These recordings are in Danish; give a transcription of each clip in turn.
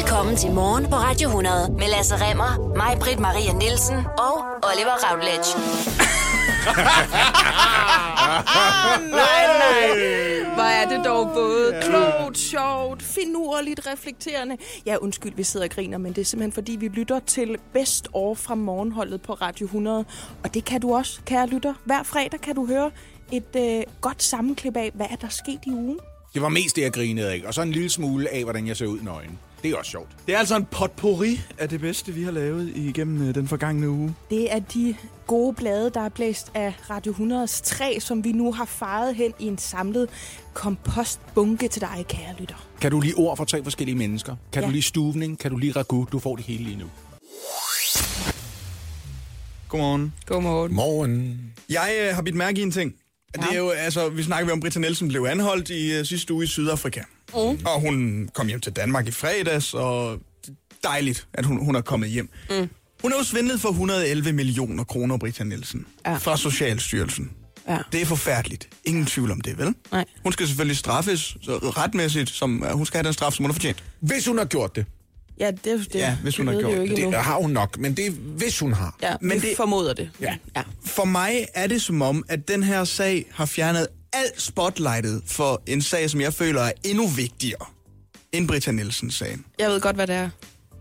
Velkommen til Morgen på Radio 100 med Lasse Remmer, mig, Britt Maria Nielsen og Oliver Routledge. nej, nej. Hvor er det dog både klogt, sjovt, finurligt, reflekterende. Ja, undskyld, vi sidder og griner, men det er simpelthen fordi, vi lytter til Best År fra morgenholdet på Radio 100. Og det kan du også, kære lytter. Hver fredag kan du høre et øh, godt sammenklip af, hvad er der sket i ugen. Det var mest det, jeg grinede af. Og så en lille smule af, hvordan jeg ser ud nøgen. Det er også sjovt. Det er altså en potpourri af det bedste, vi har lavet igennem øh, den forgangne uge. Det er de gode blade, der er blæst af Radio 100's træ, som vi nu har faret hen i en samlet kompostbunke til dig, kære lytter. Kan du lige ord for tre forskellige mennesker? Kan Ja. du lige stuvning? Kan du lige ragu? Du får det hele lige nu. Godmorgen. Godmorgen. Morgen. Jeg øh, har bidt mærke i en ting. Ja. Det er jo, altså, vi snakker om, Britta Nielsen blev anholdt i øh, sidste uge i Sydafrika. Mm. Og hun kom hjem til Danmark i fredags, og dejligt, at hun, hun er kommet hjem. Mm. Hun er jo svindlet for 111 millioner kroner, Britta Nielsen, Ja. fra Socialstyrelsen. Ja. Det er forfærdeligt. Ingen tvivl om det, vel? Nej. Hun skal selvfølgelig straffes så retmæssigt, som hun skal have den straf, som hun har fortjent. Hvis hun har gjort det. Ja, det, det, Ja, hvis hun det har gjort jo ikke Det endnu. har hun nok, men det er, hvis hun har. Ja, Men det- det... formoder det. Ja. ja. For mig er det som om, at den her sag har fjernet alt spotlightet for en sag, som jeg føler er endnu vigtigere end Britta Nielsens sagen. Jeg ved godt, hvad det er.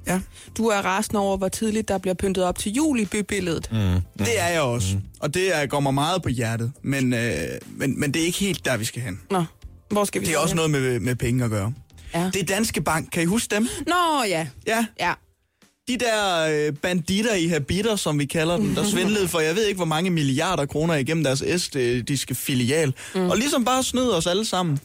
Ja, Du er rasende over, hvor tidligt der bliver pyntet op til jul i bybilledet. Mm. det er jeg også. Og det er, går mig meget på hjertet. Men, øh, men, men det er ikke helt der, vi skal hen. Nå, hvor skal vi Det er så også hen? noget med, med penge at gøre. Ja. Det er Danske Bank. Kan I huske dem? Nå, ja. Ja, Ja. De der øh, banditter i habiter, som vi kalder dem, der svindlede for, jeg ved ikke, hvor mange milliarder kroner igennem deres estiske filial. Mm. Og ligesom bare snød os alle sammen.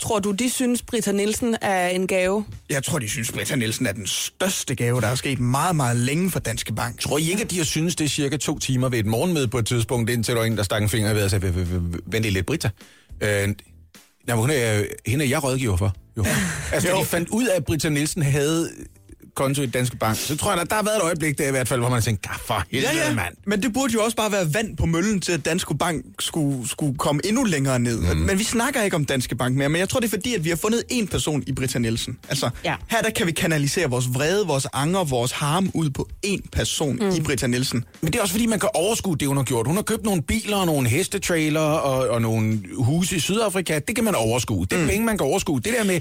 Tror du, de synes, Britta Nielsen er en gave? Jeg tror, de synes, Britta Nielsen er den største gave, der er sket meget, meget længe for Danske Bank. Tror I ikke, at de har synes, det er cirka to timer ved et morgenmøde på et tidspunkt, indtil der var en, der stak en finger ved og sagde, "V- v- v- vent lidt, Britta. Øh, nej, hun er, hende er jeg rådgiver for. Jo. Altså, Jo. de fandt ud af, at Britta Nielsen havde konto i Danske Bank, så tror jeg, at der har været et øjeblik der i hvert fald, hvor man har tænkt, "Ah, for helvede, ja, ja. mand. Men det burde jo også bare være vand på møllen til, at Danske Bank skulle, skulle komme endnu længere ned. Mm. Men vi snakker ikke om Danske Bank mere, men jeg tror, det er fordi, at vi har fundet en person i Britta Nielsen. Altså, Ja. her der kan vi kanalisere vores vrede, vores anger, vores harm ud på en person mm. i Britta Nielsen. Men det er også fordi, man kan overskue det, hun har gjort. Hun har købt nogle biler og nogle hestetrailer og, og nogle huse i Sydafrika. Det kan man overskue. Det er mm. penge, man kan overskue. Det der med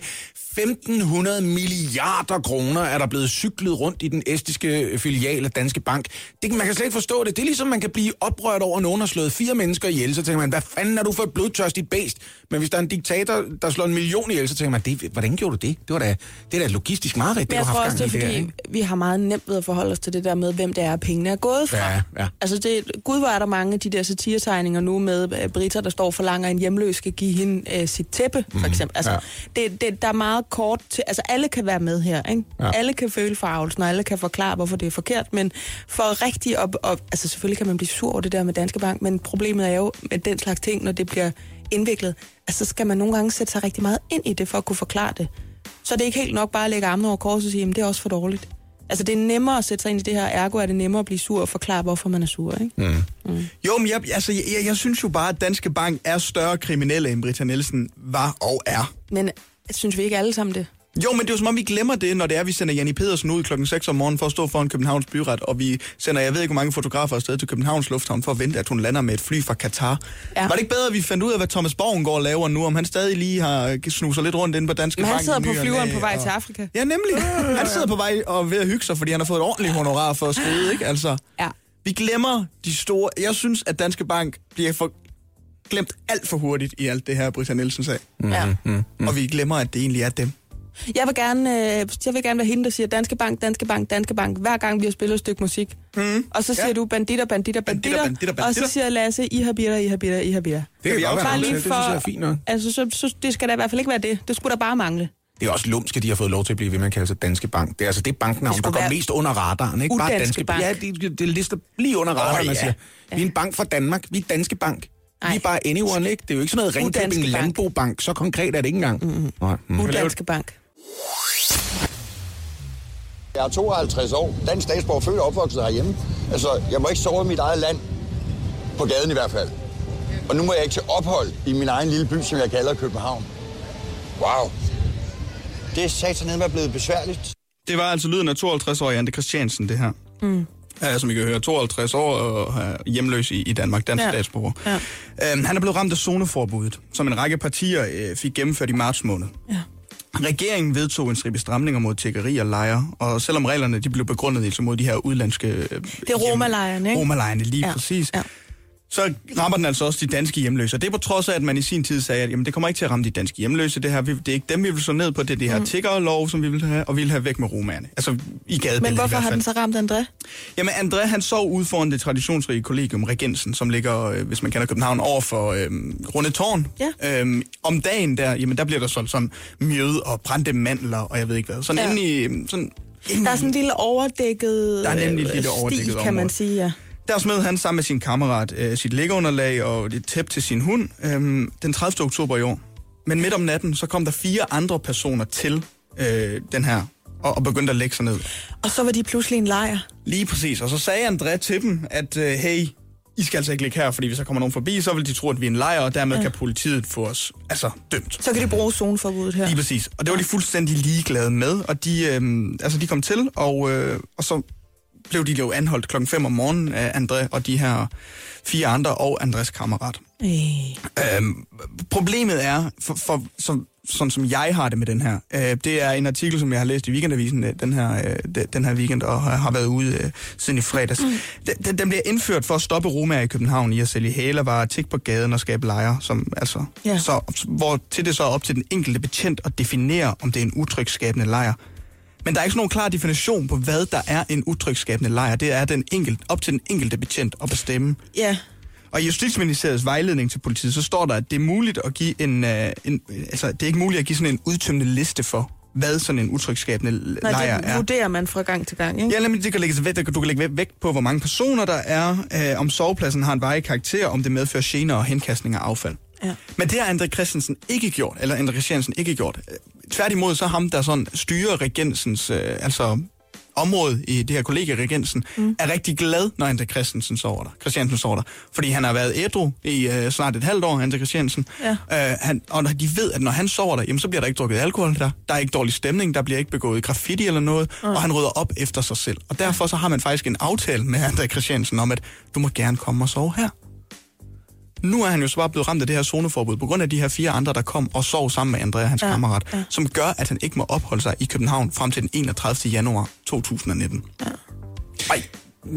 1500 milliarder kroner er der blevet cyklet rundt i den estiske filial af Danske Bank. Det, man kan slet ikke forstå det. Det er ligesom, man kan blive oprørt over, at nogen har slået fire mennesker ihjel. Så tænker man, hvad fanden er du for et blodtørstigt bæst? Men hvis der er en diktator, der slår en million ihjel, så tænker man, det, hvordan gjorde du det? Det var da, det er da et logistisk Men det, jeg du har tror haft også, det gang er fordi, her, vi har meget nemt ved at forholde os til det der med, hvem det er, pengene er gået fra. Ja, ja. Altså, det, gud, hvor er der mange af de der satiretegninger nu med uh, Britta, der står og forlanger, en hjemløs skal give hende uh, sit tæppe, for eksempel. Altså, ja. det, det, der er meget kort til... Altså, alle kan være med her, ikke? Ja. Alle kan føle farvelsen, og alle kan forklare, hvorfor det er forkert, men for rigtig op, op... Altså, selvfølgelig kan man blive sur over det der med Danske Bank, men problemet er jo med den slags ting, når det bliver indviklet, altså, så skal man nogle gange sætte sig rigtig meget ind i det, for at kunne forklare det. Så det er ikke helt nok bare at lægge armene over kors og sige, at det er også for dårligt. Altså, det er nemmere at sætte sig ind i det her, ergo er det nemmere at blive sur og forklare, hvorfor man er sur, ikke? Mm. Jo, men jeg, altså, jeg, jeg, jeg synes jo bare, at Danske Bank er større kriminelle, end Britta Nielsen var og er. Men synes vi ikke alle sammen det? Jo, men det er jo som om, vi glemmer det, når det er, vi sender Janni Pedersen ud klokken 6 om morgenen for at stå foran Københavns byret, og vi sender, jeg ved ikke, hvor mange fotografer afsted til Københavns Lufthavn for at vente, at hun lander med et fly fra Katar. Ja. Var det ikke bedre, at vi fandt ud af, hvad Thomas Borgen går og laver nu, om han stadig lige har snuser lidt rundt inde på Danske Men Bank? han sidder på flyveren på vej og- til Afrika. Ja, nemlig. Han sidder på vej og ved at hygge sig, fordi han har fået et ordentligt honorar for at skrive, ikke? Altså, Ja. vi glemmer de store... Jeg synes, at Danske Bank bliver for glemt alt for hurtigt i alt det her, Britta Nielsen sagde. ja. Mm. Og vi glemmer, at det egentlig er dem. Jeg vil, gerne, øh, jeg vil gerne være hende, der siger Danske Bank, Danske Bank, Danske Bank, hver gang vi har spillet et stykke musik. Mm. Og så siger Ja. du banditter, banditter, banditter, banditter, og banditter. så siger Lasse, I har bitter, I har bitter, I har bitter. Det kan vi også være, Bare det, synes jeg er fint nok. Altså, så, så, det skal da i hvert fald ikke være det. Det skulle da bare mangle. Det er også lumsk, at de har fået lov til at blive ved med at kalde sig Danske Bank. Det er altså det banknavn, Det der går mest under radaren. Ikke? Udanske Danske Bank. Ja, det, det lister lige under radaren, man ja. siger. Vi er en bank fra Danmark. Vi er Danske Bank. Vi er Ej. bare anyone, ikke? Det er jo ikke sådan noget Ringkøbing Bank. Landbobank. Så konkret er det ikke engang. Mm-hmm. Nej. Mm. Udanske Bank. Jeg er 52 år, dansk statsborger, født og opvokset herhjemme. Altså, jeg må ikke sove i mit eget land. På gaden i hvert fald. Og nu må jeg ikke til ophold i min egen lille by, som jeg kalder København. Wow. Det er satan med blevet besværligt. Det var altså lyden af 52-årige Ante Christiansen, det her. Mm. Ja, som I kan høre, 52 år og er hjemløs i, i Danmark, dansk ja. Statsborger. Ja. Øhm, han er blevet ramt af zoneforbuddet, som en række partier øh, fik gennemført i marts måned. Ja. Regeringen vedtog en stribe stramninger mod tiggeri og lejre, og selvom reglerne de blev begrundet altså mod de her udlandske... Øh, Det er romalejrene, ikke? Romalejrene, lige. Ja, præcis. ja. Så rammer den altså også de danske hjemløse. Og det er på trods af, at man i sin tid sagde, at jamen, det kommer ikke til at ramme de danske hjemløse. Det, her, det er ikke dem, vi vil slå ned på. Det er det her mm. tiggerlov, som vi vil have, og vi vil have væk med romerne. Altså i gadebilledet Men hvorfor har den så ramt André? Jamen, André, han sov ude foran det traditionsrige kollegium Regensen, som ligger, øh, hvis man kender København, over for øh, Runde Tårn. Ja. Øhm, om dagen der, jamen, der bliver der solgt sådan mjød og brændte mandler, og jeg ved ikke hvad. Sådan Ja. inde i... øh, Sådan, inde Der er sådan en lille overdækket Der er nemlig et øh, lille overdækket sti, kan man sige, ja. Der smed han sammen med sin kammerat øh, sit læggeunderlag og et tæp til sin hund øh, den 30. oktober i år. Men midt om natten, så kom der fire andre personer til øh, den her, og, og begyndte at lægge sig ned. Og så var de pludselig en lejr. Lige præcis. Og så sagde André til dem, at øh, hey, I skal altså ikke ligge her, fordi hvis der kommer nogen forbi, så vil de tro, at vi er en lejr, og dermed ja. kan politiet få os altså, dømt. Så kan de bruge zoneforbuddet her. Lige præcis. Og det var de fuldstændig ligeglade med, og de, øh, altså, de kom til, og, øh, og så blev de jo anholdt klokken 5 om morgenen af André og de her fire andre og Andres kammerat. Øh. Øhm, problemet er, for, for, som, sådan som jeg har det med den her, øh, det er en artikel, som jeg har læst i Weekendavisen øh, den her, øh, de- den her weekend, og har, været ude øh, siden i fredags. Mm. Den, den, bliver indført for at stoppe romager i København i at sælge hælervarer, tigge på gaden og skabe lejre, som, altså, Ja. så, hvor til det så er op til den enkelte betjent at definere, om det er en utrygskabende lejr. Men der er ikke sådan nogen klar definition på, hvad der er en utrygskabende lejr. Det er den enkelt, op til den enkelte betjent at bestemme. Ja. Og i Justitsministeriets vejledning til politiet, så står der, at det er muligt at give en, uh, en altså det er ikke muligt at give sådan en udtømmende liste for, hvad sådan en utrygskabende Nej, lejr det er. vurderer man fra gang til gang, ikke? Ja, nemlig, det kan lægges vægt, du kan lægge vægt- på, hvor mange personer der er, øh, om sovepladsen har en veje karakter, om det medfører gener og henkastning af affald. Ja. Men det har André Christensen ikke gjort, eller André Christiansen ikke gjort. Tværtimod så ham, der sådan styrer regensens, øh, altså område i det her kollega Regensen, mm. er rigtig glad, når André Christensen sover der. Christiansen sover der. Fordi han har været ædru i øh, snart et halvt år, André Christiansen. Ja. Øh, han, og de ved, at når han sover der, jamen, så bliver der ikke drukket alkohol der. Der er ikke dårlig stemning, der bliver ikke begået graffiti eller noget. Mm. Og han rydder op efter sig selv. Og derfor så har man faktisk en aftale med André Christiansen om, at du må gerne komme og sove her. Nu er han jo så bare blevet ramt af det her zoneforbud, på grund af de her fire andre, der kom og sov sammen med Andrea, hans ja, kammerat, ja. som gør, at han ikke må opholde sig i København frem til den 31. januar 2019. Ej,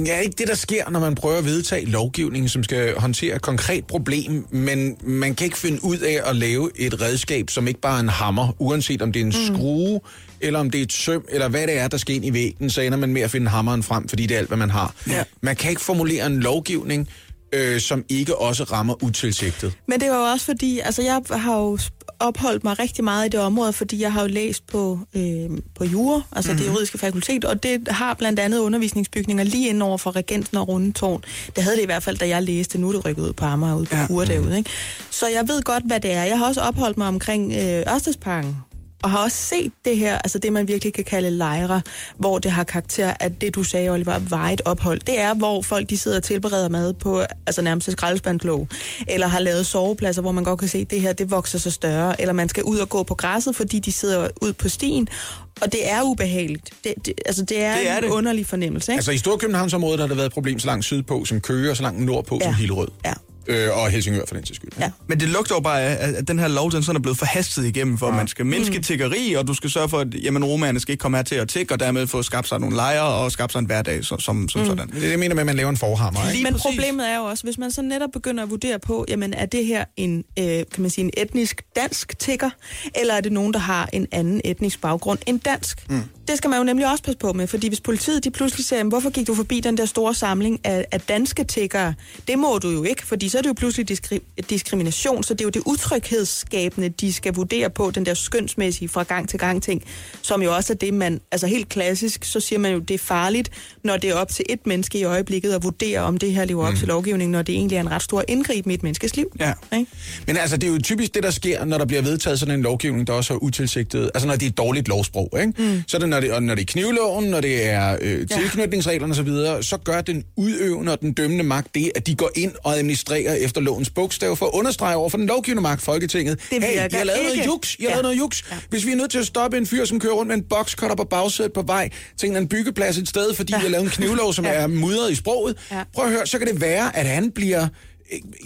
ja, ikke det, der sker, når man prøver at vedtage lovgivning, som skal håndtere et konkret problem, men man kan ikke finde ud af at lave et redskab, som ikke bare er en hammer, uanset om det er en mm. skrue, eller om det er et søm, eller hvad det er, der skal ind i væggen, så ender man med at finde hammeren frem, fordi det er alt, hvad man har. Ja. Man kan ikke formulere en lovgivning, øh, som ikke også rammer utilsigtet. Men det var jo også fordi, altså jeg har jo opholdt mig rigtig meget i det område, fordi jeg har jo læst på, øh, på jura, altså mm-hmm. det juridiske fakultet, og det har blandt andet undervisningsbygninger lige inden over for Regensen og Rundetårn. Det havde det i hvert fald, da jeg læste. Nu er det rykket ud på Amager, ude på ja. Kure derude. Ikke? Så jeg ved godt, hvad det er. Jeg har også opholdt mig omkring øh, Ørstedsparken, og har også set det her, altså det man virkelig kan kalde lejre, hvor det har karakter af det, du sagde, Oliver, var et ophold. Det er, hvor folk de sidder og tilbereder mad på altså nærmest skraldespandslåg, eller har lavet sovepladser, hvor man godt kan se, at det her det vokser så større, eller man skal ud og gå på græsset, fordi de sidder ud på stien, og det er ubehageligt. Det, det, altså det er, Det er en det. underlig fornemmelse, ikke? Altså i Storkøbenhavnsområdet har der været et problem så langt sydpå som Køge, og så langt nordpå ja. som. Hillerød. Ja. Øh, og Helsingør for den til skyld. Ja. Men det lugter jo bare af, at den her lov, den sådan er blevet forhastet igennem, for ja. man skal mindske mm. tiggeri, og du skal sørge for, at jamen, romerne skal ikke komme her til at tigge, og dermed få skabt sig nogle lejre, og skabt sig en hverdag som, som, som mm. sådan. Det er det, jeg mener med, at man laver en forhammer, ikke? Lige Men præcis. problemet er jo også, hvis man så netop begynder at vurdere på, jamen er det her en, øh, kan man sige, en etnisk dansk tigger, eller er det nogen, der har en anden etnisk baggrund end dansk? Mm. Det skal man jo nemlig også passe på med, fordi hvis politiet de pludselig siger, hvorfor gik du forbi den der store samling af, af danske tiggere, det må du jo ikke, fordi så er det jo pludselig diskri- diskrimination, så det er jo det utryghedsskabende, de skal vurdere på, den der skønsmæssige fra gang til gang ting, som jo også er det, man, altså helt klassisk, så siger man jo, det er farligt, når det er op til et menneske i øjeblikket at vurdere, om det her lever op mm. til lovgivningen, når det egentlig er en ret stor indgreb i et menneskes liv. Ja. Ikke? Men altså, det er jo typisk det, der sker, når der bliver vedtaget sådan en lovgivning, der også er utilsigtet. Altså, når det er et dårligt lovsprog, ikke? Mm. Så er det, når det, og når det er knivloven, når det er øh, tilknytningsreglerne osv., så, videre, så gør den udøvende og den dømmende magt det, at de går ind og administrerer efter lovens bogstav for at understrege over for den lovgivende magt, Folketinget. Det hey, I har lavet noget juks, I har Ja. lavet noget juks. Ja. Hvis vi er nødt til at stoppe en fyr, som kører rundt med en boxcutter på bagsædet på vej til en eller anden byggeplads et sted, fordi ja. vi har lavet en knivlov, som ja. er mudret i sproget, Ja. prøv at høre, så kan det være, at han bliver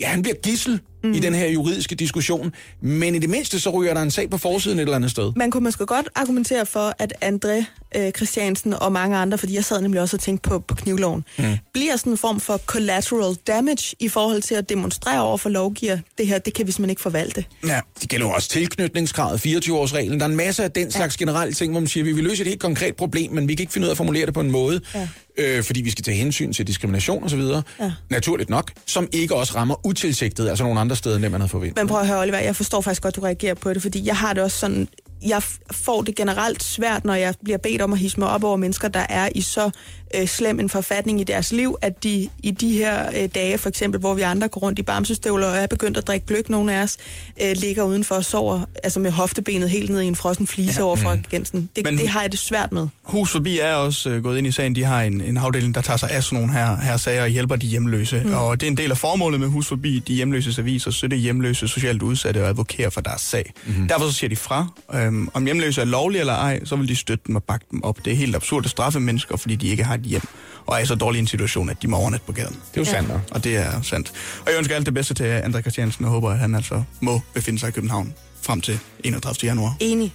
ja, han bliver gissel mm. i den her juridiske diskussion, men i det mindste så ryger der en sag på forsiden et eller andet sted. Man kunne måske godt argumentere for, at André øh, Christiansen og mange andre, fordi jeg sad nemlig også og tænkte på, på knivloven, mm. bliver sådan en form for collateral damage i forhold til at demonstrere over for lovgiver, det her, det kan vi simpelthen ikke forvalte. Ja. Det gælder jo også tilknytningskravet, 24-årsreglen. Der er en masse af den slags generelle ting, hvor man siger, vi vil løse et helt konkret problem, men vi kan ikke finde ud af at formulere det på en måde, Ja. øh, fordi vi skal tage hensyn til diskrimination osv., Ja. naturligt nok, som ikke også rammer utilsigtet, altså nogle andre steder, end man havde forventet. Men prøv at høre, Oliver, jeg forstår faktisk godt, du reagerer på det, fordi jeg har det også sådan, jeg får det generelt svært, når jeg bliver bedt om at hisse mig op over mennesker, der er i så øh, slem en forfatning i deres liv, at de i de her øh, dage, for eksempel, hvor vi andre går rundt i bamsestøvler og er begyndt at drikke gløk, nogle af os, øh, ligger udenfor og sover altså med hoftebenet helt ned i en frossen flise ja. over for Gensen. Det, Men- det har jeg det svært med. Hus Forbi er også øh, gået ind i sagen. De har en, en afdeling, der tager sig af sådan nogle her, her sager og hjælper de hjemløse. Mm. Og det er en del af formålet med Hus Forbi, de hjemløses aviser, støtte hjemløse, socialt udsatte og advokere for deres sag. Mm. Derfor så siger de fra. Øhm, om hjemløse er lovlige eller ej, så vil de støtte dem og bakke dem op. Det er helt absurd at straffe mennesker, fordi de ikke har et hjem. Og er i så dårlig en situation, at de må overnatte på gaden. Det er jo sandt nok. Og det er sandt. Og jeg ønsker alt det bedste til André Christiansen og håber, at han altså må befinde sig i København frem til 31. januar. Enig.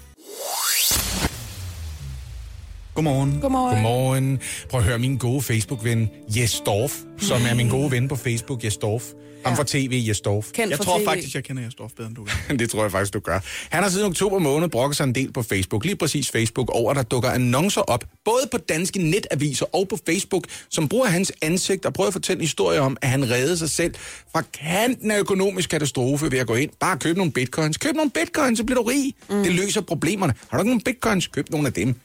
Godmorgen. Godmorgen. Godmorgen. Prøv at høre min gode Facebook-ven, Jes Dorf, som er min gode ven på Facebook, Jes Dorf. Ham fra TV, Jes Dorf. Kendt Jeg tror TV. faktisk, jeg kender stof bedre, end du gør. det tror jeg faktisk, du gør. Han har siden oktober måned brokket sig en del på Facebook, lige præcis Facebook, over at der dukker annoncer op, både på danske netaviser og på Facebook, som bruger hans ansigt og prøver at fortælle en historie om, at han reddede sig selv fra kanten af økonomisk katastrofe ved at gå ind. Bare køb nogle bitcoins. Køb nogle bitcoins, så bliver du rig. Mm. Det løser problemerne. Har du ikke nogle bitcoins? Køb nogle af dem.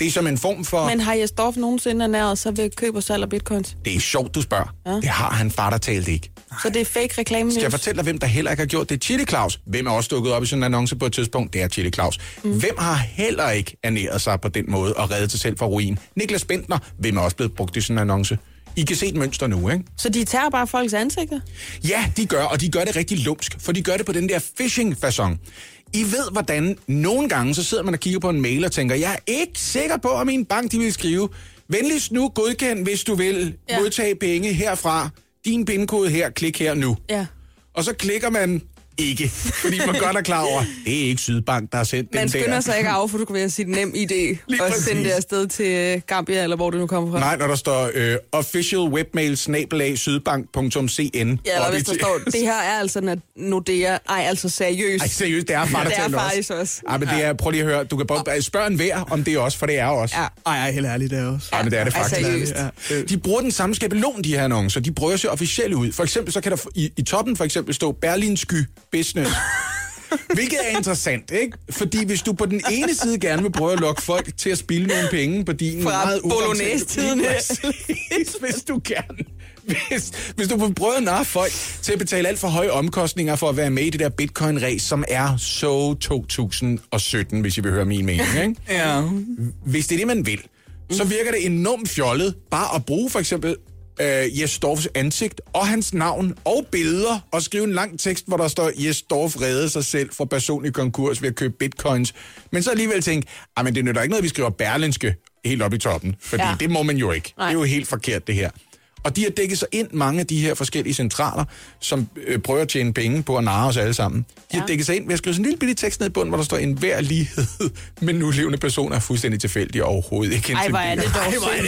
Det er som en form for... Men har Jes Dorf nogensinde ernæret sig ved køb og salg af bitcoins? Det er sjovt, du spørger. Ja. Det har han far, der talt ikke. Så det er fake reklame Skal jeg fortælle dig, hvem der heller ikke har gjort det? Chili Claus. Hvem er også dukket op i sådan en annonce på et tidspunkt? Det er Chili Claus. Mm. Hvem har heller ikke ernæret sig på den måde og reddet sig selv fra ruin? Niklas Bentner. Hvem er også blevet brugt i sådan en annonce? I kan se et mønster nu, ikke? Så de tager bare folks ansigter? Ja, de gør, og de gør det rigtig lumsk, for de gør det på den der phishing-fasong. I ved, hvordan nogle gange, så sidder man og kigger på en mail og tænker, jeg er ikke sikker på, om min bank de vil skrive, venligst nu godkend, hvis du vil Ja. modtage penge herfra. Din pindkode her, klik her nu. Ja. Og så klikker man ikke, fordi man godt er klar over, det er ikke Sydbank, der har sendt den Man der. skynder sig ikke af, for du kan være sit nem idé Lige og præcis. sende det afsted til øh, Gambia, eller hvor det nu kommer fra. Nej, når der står øh, official webmail snabelag sydbank.cn. Ja, eller hvis der står, det her er altså Nordea. Ej, altså seriøst. Ej, seriøst, det er far, der Det er faktisk også. Ej, men det er, prøv lige at høre, du kan bare spørge en hver, om det er også, for det er også. Ja. Ej, ej, helt ærligt, det er også. Ja, men det er det Ej, faktisk. seriøst. Ja. De bruger den samme skabelon, de her annoncer. De prøver at se officielle ud. For eksempel, så kan der i, i toppen for eksempel stå Berlinsky Business. Hvilket er interessant, ikke? Fordi hvis du på den ene side gerne vil prøve at lokke folk til at spille nogle penge på din Fra meget Bolognese-tiden. Hvis du gerne hvis, hvis du vil prøve at narre folk til at betale alt for høje omkostninger for at være med i det der bitcoin-race, som er så 2017, hvis I vil høre min mening, ikke? Ja. Hvis det er det, man vil, så virker det enormt fjollet bare at bruge for eksempel øh, Jes Dorfs ansigt og hans navn og billeder og skrive en lang tekst, hvor der står, Jes Dorf redde sig selv fra personlig konkurs ved at købe bitcoins. Men så alligevel tænke, "Ej, men det nytter ikke noget, vi skriver berlinske helt op i toppen, fordi. Ja. det må man jo ikke. Nej. Det er jo helt forkert, det her. Og de har dækket sig ind, mange af de her forskellige centraler, som øh, prøver at tjene penge på at narre os alle sammen. De har Ja. dækket sig ind ved at skrive sådan en lille bitte tekst ned i bunden, hvor der står, en hver lighed med nulevende personer er fuldstændig tilfældig og overhovedet ikke Ej, hvor er det dog Ej, hvor er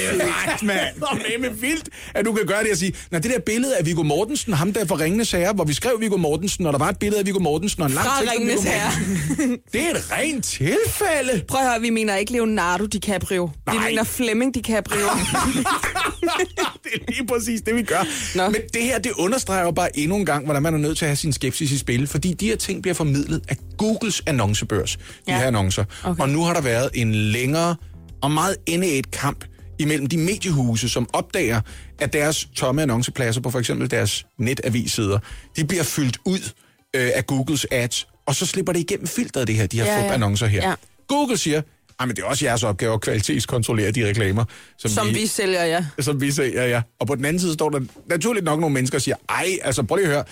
det mand. Med, med vildt, at du kan gøre det og sige, når det der billede af Viggo Mortensen, ham der fra Ringende Sager, hvor vi skrev Viggo Mortensen, og der var et billede af Viggo Mortensen og en lang tekst om Viggo. Mortensen. Det er et rent tilfælde. Prøv at høre, vi mener ikke Leonardo DiCaprio. Vi Nej. mener Flemming DiCaprio. det er lige præcis det, vi gør. Nå. Men det her, det understreger bare endnu en gang, hvordan man er nødt til at have sin skepsis i spil, fordi de her ting bliver formidlet af Googles annoncebørs, de Ja. her annoncer. Okay. Og nu har der været en længere og meget endeet kamp imellem de mediehuse, som opdager, at deres tomme annoncepladser på for eksempel deres netavisider, de bliver fyldt ud øh, af Googles ads, og så slipper det igennem filteret, det her, de her ja, ja. annoncer her. Ja. Google siger, Ej, men det er også jeres opgave at kvalitetskontrollere de reklamer, som, Som vi sælger, ja. som vi sælger, ja. Og på den anden side står der naturligt nok nogle mennesker, der siger, ej, altså prøv lige at høre,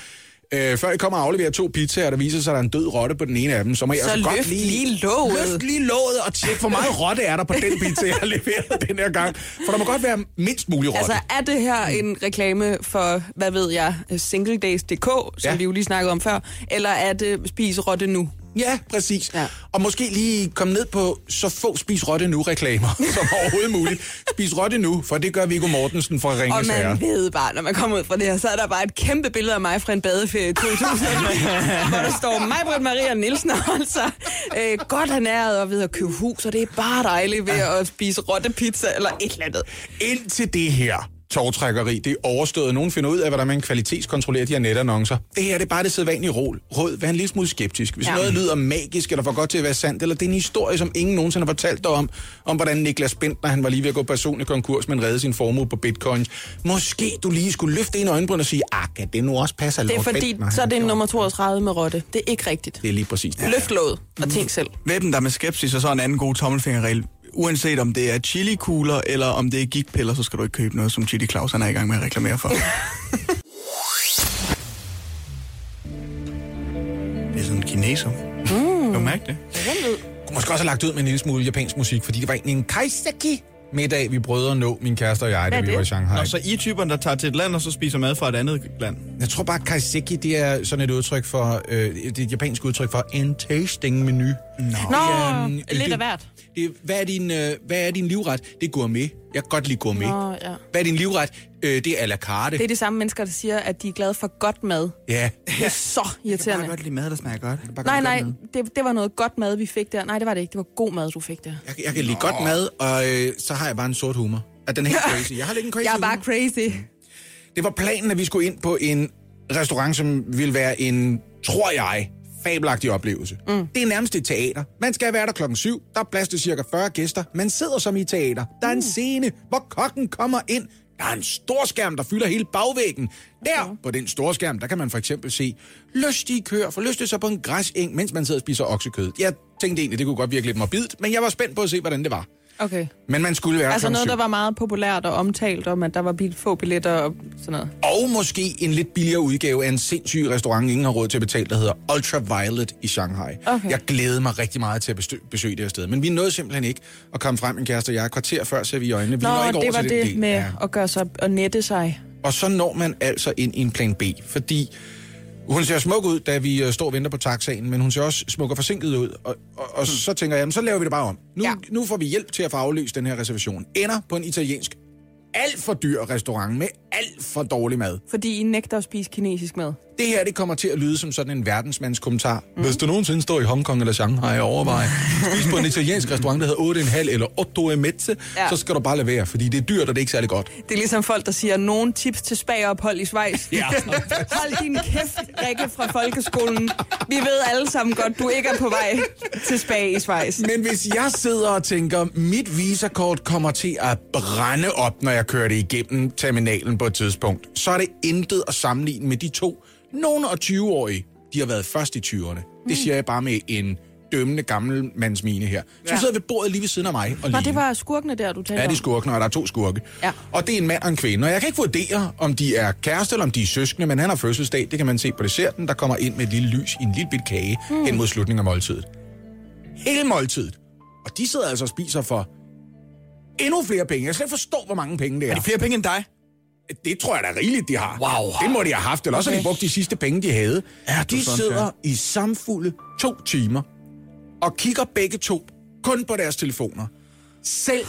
øh, før I kommer og afleverer to pizzaer, der viser sig, at der er en død rotte på den ene af dem, så må jeg Så altså godt lige, lige låget. Løft lige låget og tjek, hvor meget rotte er der på den pizza, jeg har leveret den her gang. For der må godt være mindst mulig rotte. Altså, er det her en reklame for, hvad ved jeg, singledays.dk, som Ja. vi jo lige snakkede om før, eller er det spis rotte nu? Ja, præcis. Ja. Og måske lige komme ned på så få Spis Rotte Nu-reklamer som overhovedet muligt. Spis Rotte Nu, for det gør Viggo Mortensen fra Og Ringes Herre. man ved bare, når man kommer ud fra det her, så er der bare et kæmpe billede af mig fra en badeferie i 2000, hvor der står mig, Britt Maria Nielsen, og altså øh, godt ernæret og ved at købe hus, og det er bare dejligt ved at spise rottepizza eller et eller andet. Indtil det her tårtrækkeri, det er overstået. Nogen finder ud af, hvordan man kvalitetskontrollerer de her netannoncer. Det her det er bare det sædvanlige råd. råd. Vær en lille smule skeptisk. Hvis ja. Ja. noget lyder magisk eller for godt til at være sandt, eller det er en historie, som ingen nogensinde har fortalt dig om, om hvordan Niklas Bentner, han var lige ved at gå personlig konkurs, men redde sin formue på bitcoins. Måske du lige skulle løfte en øjenbryn og sige, ah, kan det nu også passe? Det er fordi, så er det nummer 32 med rotte. Det er ikke rigtigt. Det er lige præcis det. Løft låget og tænk selv. Væbnen der med skepsis, og så en anden god tommelfingerregel. Uanset om det er chili-kugler, eller om det er gigtpiller, så skal du ikke købe noget, som Chili Claus han er i gang med at reklamere for. det er sådan en kineser. Mm. Kan du mærke det? kunne måske også have lagt ud med en lille smule japansk musik, fordi det var egentlig en kaiseki middag, vi prøvede at nå, min kæreste og jeg, da vi det? var i Shanghai. Nå, så I er typerne, der tager til et land, og så spiser mad fra et andet land. Jeg tror bare, kaiseki, det er sådan et udtryk for, øh, det er et japansk udtryk for en tasting menu. Nå. Nå, øhm, lidt det- af hvert. Det, hvad, er din, øh, hvad er din livret? Det er gourmet. Jeg kan godt lide gourmet. Nå, ja. Hvad er din livret? Øh, det er à la carte. Det er de samme mennesker, der siger, at de er glade for godt mad. Ja. Det er så Jeg kan irriterende. bare godt lide mad, der smager godt. Nej, nej, det, det var noget godt mad, vi fik der. Nej, det var det ikke. Det var god mad, du fik der. Jeg, jeg kan lide godt mad, og øh, så har jeg bare en sort humor. At den er helt crazy. Jeg har lidt en crazy Jeg er bare humor. crazy. Det var planen, at vi skulle ind på en restaurant, som ville være en, tror jeg, fabelagtig oplevelse. Mm. Det er nærmest et teater. Man skal være der klokken syv. Der er plads til cirka 40 gæster. Man sidder som i teater. Der er en scene, hvor kokken kommer ind. Der er en stor skærm, der fylder hele bagvæggen. Der, på den store skærm, der kan man for eksempel se lystige køer forlyste sig på en græseng, mens man sidder og spiser oksekød. Jeg tænkte egentlig, det kunne godt virke lidt morbidt, men jeg var spændt på at se, hvordan det var. Okay. Men man skulle være Altså noget, syv. der var meget populært og omtalt om, at der var få billetter og sådan noget. Og måske en lidt billigere udgave af en sindssyg restaurant, ingen har råd til at betale, der hedder Ultraviolet i Shanghai. Okay. Jeg glædede mig rigtig meget til at bestø- besøge det her sted, men vi nåede simpelthen ikke at komme frem, min kæreste og jeg. Kvarter før ser vi i øjnene. Vi Nå, ikke over det var til det del. med Ja. at gøre sig og nette sig. Og så når man altså ind i en plan B, fordi hun ser smuk ud, da vi øh, står og venter på taxaen, men hun ser også smuk og forsinket ud. Og, og, og så tænker jeg, jamen, så laver vi det bare om. Nu. Ja. nu får vi hjælp til at få afløst den her reservation. Ender på en italiensk, alt for dyr restaurant med alt for dårlig mad. Fordi I nægter at spise kinesisk mad. Det her, det kommer til at lyde som sådan en verdensmandskommentar. Mm. Hvis du nogensinde står i Hongkong eller Shanghai og overvejer, spis på en italiensk restaurant, der hedder 8,5 eller 8 mezze, ja. Så skal du bare lade være, fordi det er dyrt, og det er ikke særlig godt. Det er ligesom folk, der siger, nogen tips til spagophold i Schweiz. Ja. Hold din kæft, Rikke fra folkeskolen. Vi ved alle sammen godt, du ikke er på vej til spag i Schweiz. Men hvis jeg sidder og tænker, mit visakort kommer til at brænde op, når jeg kører det igennem terminalen på et tidspunkt, så er det intet at sammenligne med de to. Nogle og 20-årige, de har været først i 20'erne. Det siger jeg bare med en dømmende gammel mands mine her. Så ja. sidder ved bordet lige ved siden af mig og Nå, det var skurkene der, du talte Ja, de om. skurkene, og der er to skurke. Ja. Og det er en mand og en kvinde. Og jeg kan ikke vurdere, om de er kæreste eller om de er søskende, men han har fødselsdag. Det kan man se på desserten, der kommer ind med et lille lys i en lille bit kage mm. hen mod slutningen af måltidet. Hele måltidet. Og de sidder altså og spiser for endnu flere penge. Jeg kan slet ikke forstå, hvor mange penge det er. Er de flere penge end dig? Det tror jeg da rigeligt, de har. Wow. Det må de have haft, eller også har de brugt de sidste penge, de havde. Ja, du de sådan, sidder ja. i samfulde to timer og kigger begge to kun på deres telefoner. Selv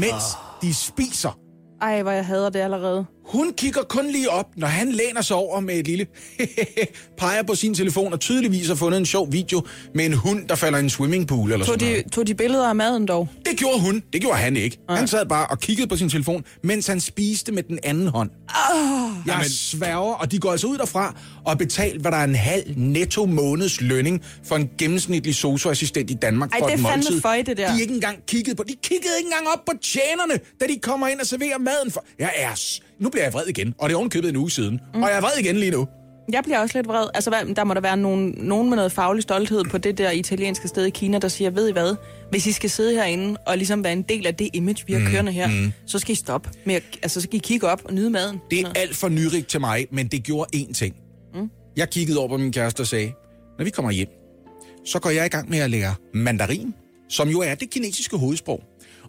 mens de spiser. Ej, hvor jeg hader det allerede. Hun kigger kun lige op, når han læner sig over med et lille peger på sin telefon og tydeligvis har fundet en sjov video med en hund, der falder i en swimmingpool eller Tog sådan de, noget. tog de billeder af maden dog? Det gjorde hun. Det gjorde han ikke. Han sad bare og kiggede på sin telefon, mens han spiste med den anden hånd. Oh, jeg Jamen. sværger, og de går altså ud derfra og betalt, hvad der er en halv netto måneds lønning for en gennemsnitlig socioassistent i Danmark Ej, for det et måltid. føj, det der. De er ikke engang kigget på. De kiggede ikke engang op på tjenerne, da de kommer ind og serverer maden for. Jeg er... Nu bliver jeg vred igen, og det er ovenkøbet en uge siden. Mm. Og jeg er vred igen lige nu. Jeg bliver også lidt vred. Altså, hvad, der må der være nogen, nogen med noget faglig stolthed på det der italienske sted i Kina, der siger, ved I hvad, hvis I skal sidde herinde og ligesom være en del af det image, vi har mm, kørende her, mm. så skal I stoppe med at, altså, så skal I kigge op og nyde maden. Det er alt for nyrigt til mig, men det gjorde én ting. Mm. Jeg kiggede over på min kæreste og sagde, når vi kommer hjem, så går jeg i gang med at lære mandarin, som jo er det kinesiske hovedsprog.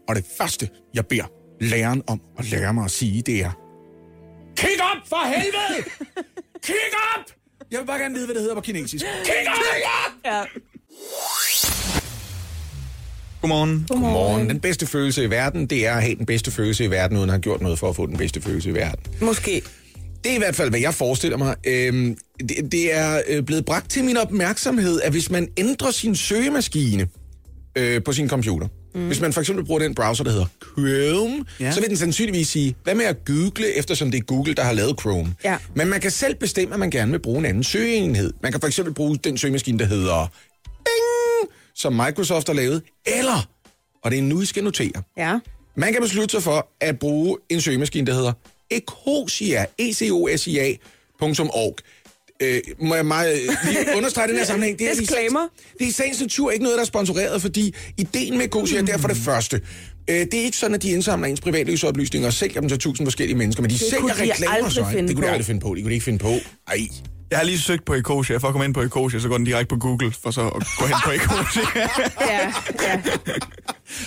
Og det første, jeg beder læreren om at lære mig at sige, det er, Kig op for helvede! Kig op! Jeg vil bare gerne vide, hvad det hedder på kinesisk. Kig op! Ja. Godmorgen. Godmorgen. Den bedste følelse i verden, det er at have den bedste følelse i verden, uden at have gjort noget for at få den bedste følelse i verden. Måske. Det er i hvert fald, hvad jeg forestiller mig. Øhm, det, det er øh, blevet bragt til min opmærksomhed, at hvis man ændrer sin søgemaskine øh, på sin computer, mm. hvis man for eksempel bruger den browser, der hedder Chrome, ja. så vil den sandsynligvis sige, hvad med at google, eftersom det er Google, der har lavet Chrome. Ja. Men man kan selv bestemme, at man gerne vil bruge en anden søgeenhed. Man kan for eksempel bruge den søgemaskine, der hedder Bing, som Microsoft har lavet, eller, og det er nu, I skal notere, Ja. man kan beslutte sig for at bruge en søgemaskine, der hedder Ecosia, e ecosia.org. Øh, må jeg meget lige understrege den her sammenhæng? Det er, Disclaimer. det er i sagens natur ikke noget, der er sponsoreret, fordi ideen med Ecosia mm. er for det første. Øh, det er ikke sådan, at de indsamler ens privatlivsoplysninger og sælger dem til tusind forskellige mennesker, men de sælger kunne de reklamer så. Det kunne de på. aldrig finde på. De kunne de ikke finde på. Ej. Jeg har lige søgt på Ecosia. For at komme ind på Ecosia, så går den direkte på Google, for så at gå hen på Ecosia. Ja, ja.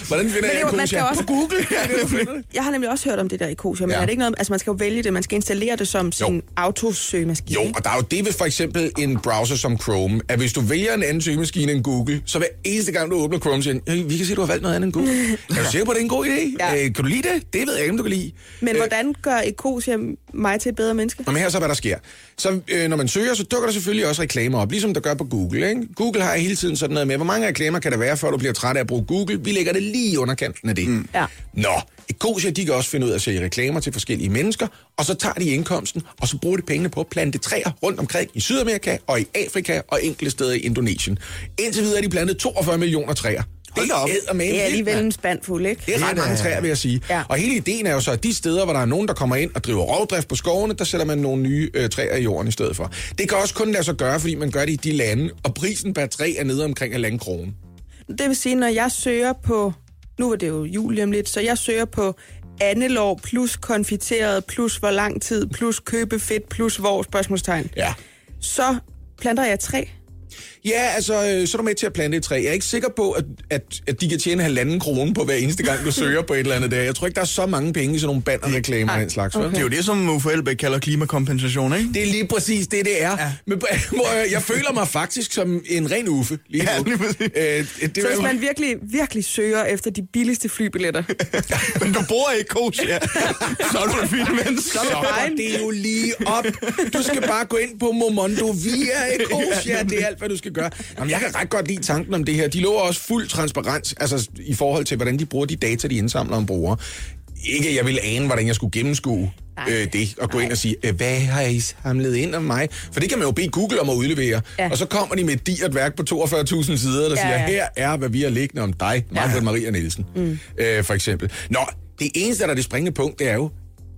Hvordan finder Men jeg jo, man skal Ecosia? også google. Jeg har nemlig også hørt om det der Ecosia, men Ja. er det ikke noget, altså man skal jo vælge det, man skal installere det som sin autosøgemaskine. Jo, og der er jo det ved for eksempel en browser som Chrome, at hvis du vælger en anden søgemaskine end Google, så hver eneste gang du åbner Chrome, siger den, "Øh, vi kan se, du har valgt noget andet end Google. er du sikker på, at det er en god idé? Ja. Øh, kan du lide det? Det ved jeg ikke, om du kan lide. Men hvordan gør Ecosia mig til et bedre menneske? Nå, men her er så, hvad der sker. Så øh, når man søger, så dukker der selvfølgelig også reklamer op, ligesom der gør på Google. Ikke? Google har hele tiden sådan noget med, hvor mange reklamer kan der være, før du bliver træt af at bruge Google. Vi lægger det lige i underkanten af det. Mm. Ja. Nå, Ecosia, de kan også finde ud af at sælge reklamer til forskellige mennesker, og så tager de indkomsten, og så bruger de pengene på at plante træer rundt omkring i Sydamerika og i Afrika og enkelte steder i Indonesien. Indtil videre er de plantet 42 millioner træer. Hold da op. Det er, Det er alligevel en spand fuld, ikke? Det er ret mange træer, vil jeg sige. Ja. Og hele ideen er jo så, at de steder, hvor der er nogen, der kommer ind og driver rovdrift på skovene, der sætter man nogle nye øh, træer i jorden i stedet for. Det kan også kun lade sig gøre, fordi man gør det i de lande, og prisen per træ er nede omkring en krone. Det vil sige, når jeg søger på, nu er det jo jul om lidt, så jeg søger på andelår plus konfiteret plus hvor lang tid plus købe fedt plus hvor spørgsmålstegn, Ja. så planter jeg træ. Ja, altså, øh, så er du med til at plante et træ. Jeg er ikke sikker på, at, at, at de kan tjene halvanden krone på hver eneste gang, du søger på et eller andet der. Jeg tror ikke, der er så mange penge i sådan nogle bannerreklamer og den slags. Okay. Det er jo det, som Uffe Elbæk kalder klimakompensation, ikke? Det er lige præcis det, det er. Ja. Men, jeg, jeg føler mig faktisk som en ren uffe. Lige Ja, nu. lige præcis. Øh, det, Så hvis man virkelig, virkelig søger efter de billigste flybilletter, Men du bor i Ecosia, så er du en fin menneske. Så går det jo lige op. Du skal bare gå ind på Momondo via Ecosia. Det er alt, hvad du skal gøre. Jamen, jeg kan ret godt lide tanken om det her. De lover også fuld transparens altså, i forhold til, hvordan de bruger de data, de indsamler om brugere. Ikke, at jeg ville ane, hvordan jeg skulle gennemskue øh, det, og gå ind og sige, øh, hvad har I samlet ind om mig? For det kan man jo bede Google om at udlevere. Ja. Og så kommer de med et digert værk på 42.000 sider, der Ja, siger, ja. her er, hvad vi har liggende om dig, Margaret Maria Nielsen, mm. øh, for eksempel. Nå, det eneste, der er det springende punkt, det er jo,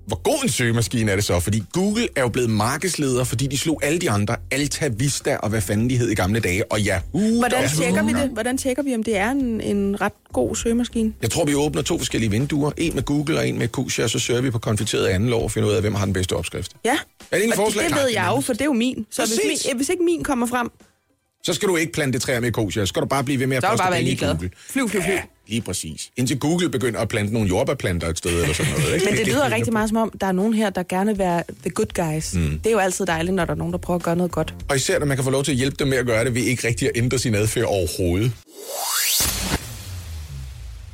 hvor god en søgemaskine er det så? Fordi Google er jo blevet markedsleder, fordi de slog alle de andre, Alta Vista og hvad fanden de hed i gamle dage, og Yahoo. hvordan og- tjekker vi det? Hvordan tjekker vi, om det er en, en ret god søgemaskine? Jeg tror, vi åbner to forskellige vinduer. En med Google og en med Kusia, og så søger vi på konfiteret anden lov og finder ud af, hvem har den bedste opskrift. Ja, Er det et og forslag? det ved jeg jo, for det er jo min. Så hvis, min, hvis ikke min kommer frem, Så skal du ikke plante træer med Kusia. Så skal du bare blive ved med at poste bare penge i. Google. Flyv, flyv, flyv. Ja, lige præcis. Indtil Google begynder at plante nogle jordbærplanter et sted eller sådan noget. Ikke? Men det lyder rigtig meget som om, der er nogen her, der gerne vil være the good guys. Mm. Det er jo altid dejligt, når der er nogen, der prøver at gøre noget godt. Og især, når man kan få lov til at hjælpe dem med at gøre det, ved ikke rigtig at ændre sin adfærd overhovedet.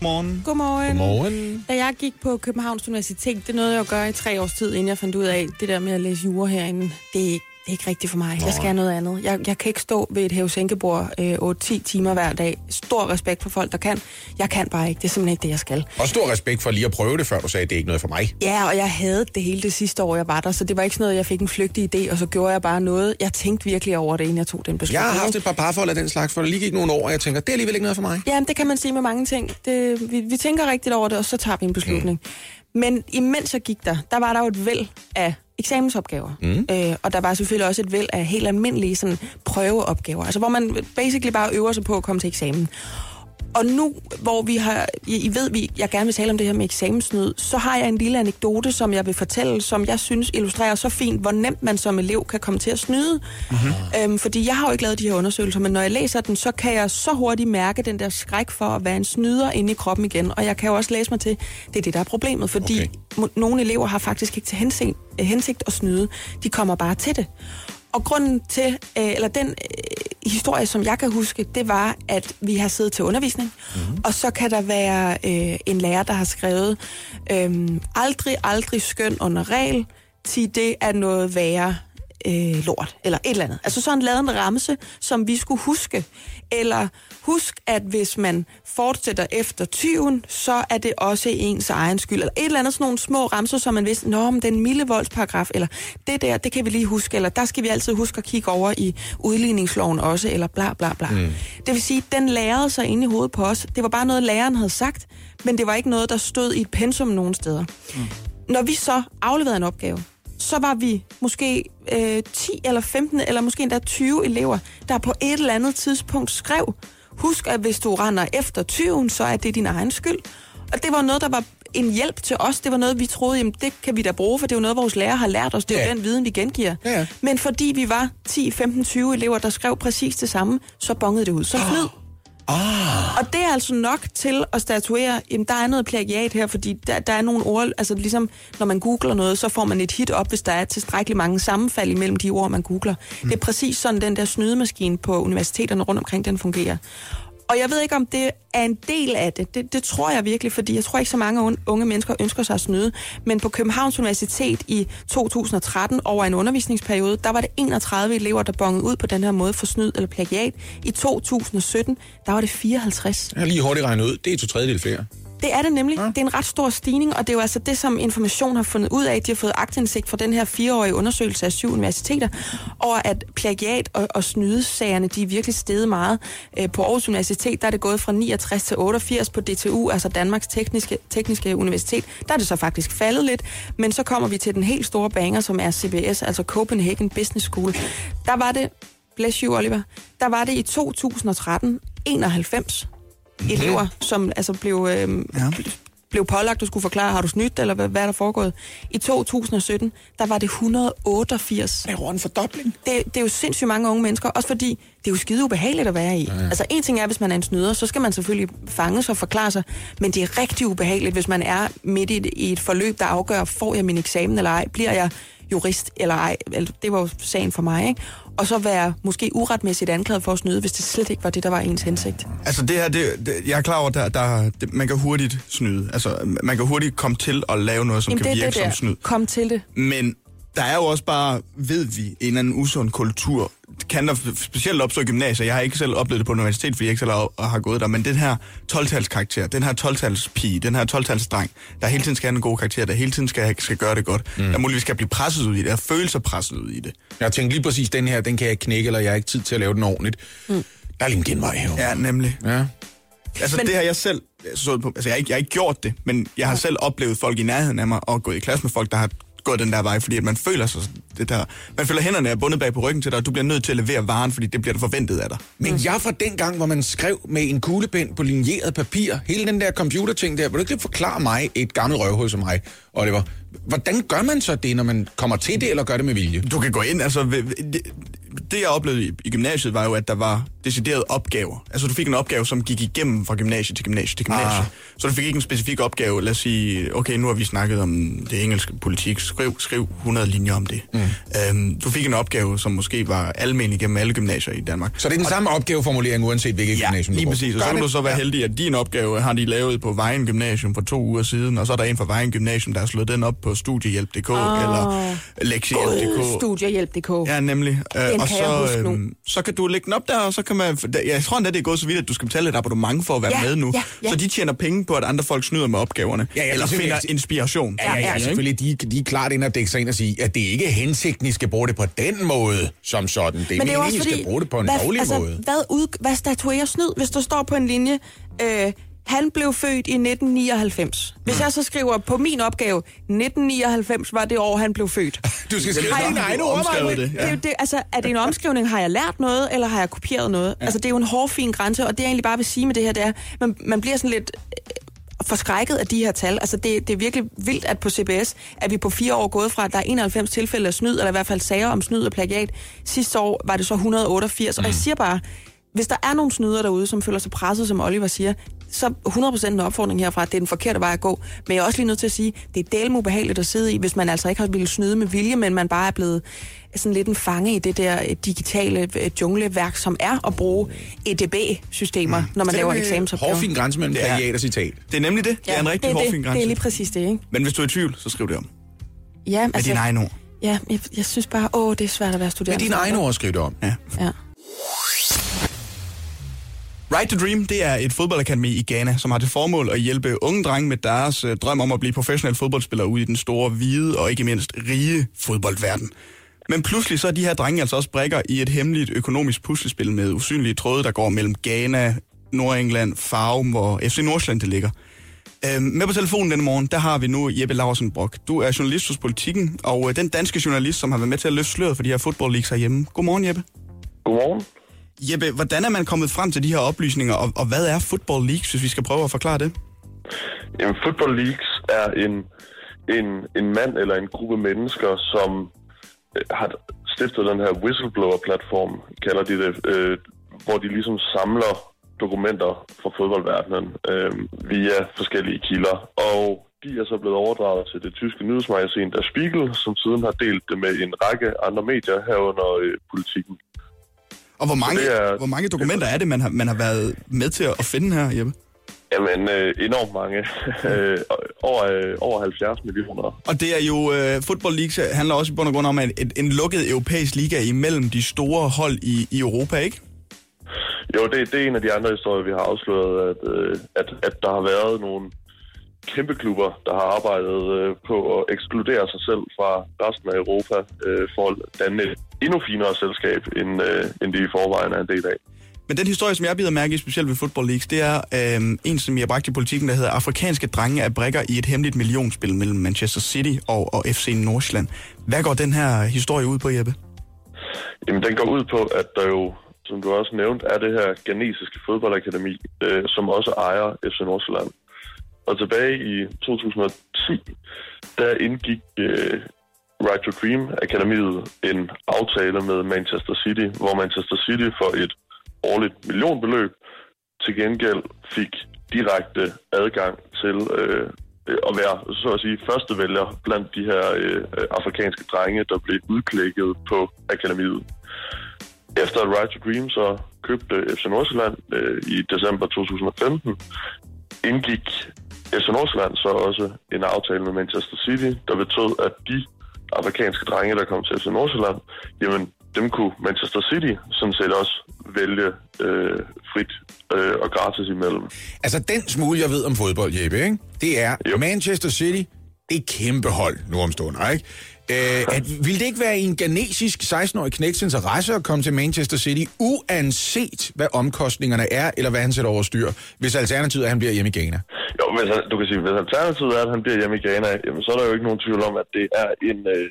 Morgen. Godmorgen. Morgen. Da jeg gik på Københavns Universitet, det nåede jeg at gøre i tre års tid, inden jeg fandt ud af, det der med at læse jura herinde, det er ikke, det er ikke rigtigt for mig. Jeg skal have noget andet. Jeg, jeg kan ikke stå ved et hævesænkebord øh, 8-10 timer hver dag. Stor respekt for folk, der kan. Jeg kan bare ikke. Det er simpelthen ikke det, jeg skal. Og stor respekt for lige at prøve det, før du sagde, at det er ikke noget for mig. Ja, og jeg havde det hele det sidste år, jeg var der, så det var ikke sådan noget, jeg fik en flygtig idé, og så gjorde jeg bare noget. Jeg tænkte virkelig over det, inden jeg tog den beslutning. Jeg har haft et par parforhold af den slags, for der lige gik nogle år, og jeg tænker, det er alligevel ikke noget for mig. Ja, det kan man sige med mange ting. Det, vi, vi tænker rigtigt over det, og så tager vi en beslutning. Mm. Men imens jeg gik der, der var der jo et væld af eksamensopgaver. Mm. Øh, og der var selvfølgelig også et væld af helt almindelige sådan, prøveopgaver. Altså hvor man basically bare øver sig på at komme til eksamen. Og nu, hvor vi har, I ved, vi, jeg gerne vil tale om det her med eksamensnød, så har jeg en lille anekdote, som jeg vil fortælle, som jeg synes illustrerer så fint, hvor nemt man som elev kan komme til at snyde. Mm-hmm. Øhm, fordi jeg har jo ikke lavet de her undersøgelser, men når jeg læser den, så kan jeg så hurtigt mærke den der skræk for at være en snyder inde i kroppen igen. Og jeg kan jo også læse mig til, det er det, der er problemet, fordi okay. nogle elever har faktisk ikke til hensigt, hensigt at snyde. De kommer bare til det. Og grunden til, øh, eller den øh, historie, som jeg kan huske, det var, at vi har siddet til undervisning, mm-hmm. og så kan der være øh, en lærer, der har skrevet, øh, aldrig, aldrig skøn under regel, til det er noget værre øh, lort, eller et eller andet. Altså sådan lavet en ramse, som vi skulle huske. Eller husk, at hvis man fortsætter efter tyven, så er det også ens egen skyld. Eller et eller andet sådan nogle små ramser, som man vidste, nå, men den milde voldsparagraf, eller det der, det kan vi lige huske, eller der skal vi altid huske at kigge over i udligningsloven også, eller bla bla bla. Mm. Det vil sige, den lærede sig ind i hovedet på os. Det var bare noget, læreren havde sagt, men det var ikke noget, der stod i et pensum nogen steder. Mm. Når vi så afleverede en opgave, så var vi måske øh, 10 eller 15 eller måske endda 20 elever, der på et eller andet tidspunkt skrev, husk at hvis du render efter 20, så er det din egen skyld. Og det var noget, der var en hjælp til os. Det var noget, vi troede, jamen det kan vi da bruge, for det er jo noget, vores lærer har lært os. Det er ja. jo den viden, vi gengiver. Ja. Men fordi vi var 10, 15, 20 elever, der skrev præcis det samme, så bongede det ud som snyd. Ah. Og det er altså nok til at statuere, jamen der er noget plagiat her, fordi der, der er nogle ord, altså ligesom når man googler noget, så får man et hit op, hvis der er tilstrækkeligt mange sammenfald imellem de ord, man googler. Mm. Det er præcis sådan, den der snydemaskine på universiteterne rundt omkring, den fungerer. Og jeg ved ikke, om det er en del af det. det. Det tror jeg virkelig, fordi jeg tror ikke, så mange unge mennesker ønsker sig at snyde. Men på Københavns Universitet i 2013, over en undervisningsperiode, der var det 31 elever, der bongede ud på den her måde for snyd eller plagiat. I 2017, der var det 54. Jeg har lige hurtigt regnet ud. Det er to tredjedel flere. Det er det nemlig. Ja. Det er en ret stor stigning, og det er jo altså det, som Information har fundet ud af. De har fået agtindsigt fra den her fireårige undersøgelse af syv universiteter, over at plagiat og, og snydesagerne, de er virkelig steget meget. Øh, på Aarhus Universitet, der er det gået fra 69 til 88 på DTU, altså Danmarks Tekniske, Tekniske Universitet. Der er det så faktisk faldet lidt, men så kommer vi til den helt store banger, som er CBS, altså Copenhagen Business School. Der var det, bless you Oliver, der var det i 2013 91 elever, som altså blev, øh, ja. blev pålagt at skulle forklare, har du snydt, eller hvad, hvad er der foregået? I 2017, der var det 188. Det er en fordobling. Det, det er jo sindssygt mange unge mennesker, også fordi det er jo skide ubehageligt at være i. Ja. Altså en ting er, hvis man er en snyder, så skal man selvfølgelig fange sig og forklare sig, men det er rigtig ubehageligt, hvis man er midt i et, i et forløb, der afgør, får jeg min eksamen eller ej, bliver jeg jurist eller ej. Det var jo sagen for mig, ikke? og så være måske uretmæssigt anklaget for at snyde, hvis det slet ikke var det, der var ens hensigt. Altså det her, det, det, jeg er klar over, der, der, det, man kan hurtigt snyde. Altså man kan hurtigt komme til at lave noget, som Jamen, kan det, virke det som der. snyd. Kom til det. Men der er jo også bare, ved vi, en eller anden usund kultur. Det kan der specielt opstå i gymnasier. Jeg har ikke selv oplevet det på universitet, fordi jeg ikke selv har, har gået der. Men den her 12 karakter, den her 12 pige, den her 12 dreng, der hele tiden skal have en god karakter, der hele tiden skal, skal gøre det godt, mm. der muligvis skal blive presset ud i det, og føle sig presset ud i det. Jeg tænkte lige præcis, den her, den kan jeg knække, eller jeg har ikke tid til at lave den ordentligt. Mm. Der er lige en genvej her. Ja, nemlig. Ja. Altså men... det har jeg selv så på, altså jeg har, ikke, jeg har ikke gjort det, men jeg har ja. selv oplevet folk i nærheden af mig, og gået i klasse med folk, der har gået den der vej, fordi at man føler sig det der, man føler hænderne er bundet bag på ryggen til dig, og du bliver nødt til at levere varen, fordi det bliver forventet af dig. Men jeg fra den gang, hvor man skrev med en kuglepen på linjeret papir, hele den der computerting der, vil du ikke forklare mig, et gammelt røvhul som mig, Oliver, hvordan gør man så det, når man kommer til det, eller gør det med vilje? Du kan gå ind, altså, det, det jeg oplevede i, i gymnasiet var jo, at der var deciderede opgaver. Altså du fik en opgave, som gik igennem fra gymnasie til gymnasie til gymnasie. Ah. Så du fik ikke en specifik opgave, lad os sige, okay, nu har vi snakket om det engelske politik, skriv, skriv 100 linjer om det. Mm. Øhm, du fik en opgave, som måske var almindelig gennem alle gymnasier i Danmark. Så det er den og, samme opgaveformulering, uanset hvilket ja, gymnasium du lige præcis. Og så kan du så være ja. heldig, at din opgave har de lavet på Vejen Gymnasium for to uger siden, og så er der en fra Vejen Gymnasium, der har slået den op på studiehjælp.dk oh. eller lektiehjælp.dk. Studiehjælp.dk. Ja, nemlig. Den øh, og kan så, jeg huske nu. øhm, så kan du lægge den op der, og så kan man... Jeg tror endda, det er gået så vidt, at du skal betale et abonnement for at være Ja, med nu. ja, ja. Så de tjener penge på, at andre folk snyder med opgaverne. Ja, ja, eller finder inspiration. Ja, ja, ja, selvfølgelig. De, de er klart ind og dække sig ind og sige, at det ikke er hensigten, I skal bruge det på den måde, som sådan. Det er, Men det er meningen, også I skal bruge det på en hvad, lovlig altså, måde. Hvad, ud, hvad statuerer snyd, hvis der står på en linje, øh, Han blev født i 1999. Hvis jeg så skriver på min opgave, 1999 var det år, han blev født. Du skal skrive dine egne ord, omskrevet Maja. det. Det det, altså, er det en omskrivning? Har jeg lært noget, eller har jeg kopieret noget? Ja. Altså, det er jo en hårfin grænse, og det jeg egentlig bare vil sige med det her, det er, man, man bliver sådan lidt øh, forskrækket af de her tal. Altså, det, det er virkelig vildt, at på CBS er vi på fire år gået fra, at der er 91 tilfælde af snyd, eller i hvert fald sager om snyd og plagiat. Sidste år var det så 188, mm. og jeg siger bare, hvis der er nogle snyder derude, som føler sig presset, som Oliver siger, så 100% en opfordring herfra, at det er den forkerte vej at gå. Men jeg er også lige nødt til at sige, det er delme ubehageligt at sidde i, hvis man altså ikke har ville snyde med vilje, men man bare er blevet sådan lidt en fange i det der øh, digitale øh, jungleværk, som er at bruge EDB-systemer, mm. når man laver eksamensopgaver. Hårfin grænse mellem Ja. plagiat og citat. Det er nemlig det. Det er en rigtig det, hårfin det, grænse. det er lige præcis det, ikke? Men hvis du er i tvivl, så skriv det om. Ja, Med dine egne ord. Ja, jeg, jeg synes bare, åh, det er svært at være Med studerende. dine egne ord skriv det om. Ja. Ja. Right to Dream, det er et fodboldakademi i Ghana, som har til formål at hjælpe unge drenge med deres øh, drøm om at blive professionelle fodboldspillere ude i den store, hvide og ikke mindst rige fodboldverden. Men pludselig så er de her drenge altså også brækker i et hemmeligt økonomisk puslespil med usynlige tråde, der går mellem Ghana, Nordengland, Farum, hvor FC Nordsjælland det ligger. Øhm, med på telefonen denne morgen, der har vi nu Jeppe Larsen Brock. Du er journalist hos Politiken, og øh, den danske journalist, som har været med til at løfte sløret for de her football leagues herhjemme. Godmorgen, Jeppe. Godmorgen. Jeppe, hvordan er man kommet frem til de her oplysninger, og, og hvad er football leagues, hvis vi skal prøve at forklare det? Jamen, Football Leagues er en, en, en mand eller en gruppe mennesker, som øh, har stiftet den her whistleblower-platform, kalder de det, øh, hvor de ligesom samler dokumenter fra fodboldverdenen øh, via forskellige kilder. Og de er så blevet overdraget til det tyske nyhedsmagasin Der Spiegel, som siden har delt det med en række andre medier herunder øh, politikken. Og hvor mange, det er- hvor mange dokumenter er det, man har, man har været med til at finde her, Jeppe? Jamen, øh, enormt mange. Øh, over, øh, over 70 millioner. Og det er jo, uh, Football Leagues handler også i bund og grund om at et, en lukket europæisk liga imellem de store hold i, i Europa, ikke? Jo, det, det er en af de andre historier, vi har afsløret, at, øh, at, at der har været nogle kæmpe klubber, der har arbejdet øh, på at ekskludere sig selv fra resten af Europa øh, for at danne et endnu finere selskab, end, øh, end de i forvejen er en del af. Men den historie, som jeg bider mærke i, specielt ved Football Leagues, det er øh, en, som jeg bragte i politikken, der hedder Afrikanske drenge af brækker i et hemmeligt millionspil mellem Manchester City og, og FC Nordsjælland. Hvad går den her historie ud på, Jeppe? Jamen, den går ud på, at der jo, som du også nævnte, er det her ghanesiske fodboldakademi, øh, som også ejer FC Nordsjælland. Og tilbage i 2010, der indgik øh, Right to Dream Akademiet en aftale med Manchester City, hvor Manchester City for et årligt millionbeløb til gengæld fik direkte adgang til øh, at være, så at sige, første vælger blandt de her øh, afrikanske drenge, der blev udklækket på akademiet. Efter at Right to Dream så købte FC Nordsjælland øh, i december 2015, indgik FC Nordsjælland så også en aftale med Manchester City, der betød, at de afrikanske drenge, der kom til FC Nordsjælland, jamen dem kunne Manchester City sådan set også vælge øh, frit øh, og gratis imellem. Altså, den smule, jeg ved om fodbold, Jeppe, ikke? det er Jo. Manchester City, det er kæmpe hold nu om stunder, ikke? Øh, at, ville det ikke være i en ganesisk 16-årig knægts interesse at komme til Manchester City, uanset hvad omkostningerne er, eller hvad han sætter over styr, hvis alternativet er, at han bliver hjemme i Ghana? Jo, hvis, han- du kan sige, hvis alternativet er, at han bliver hjemme i Ghana, jamen, så er der jo ikke nogen tvivl om, at det er en... Øh,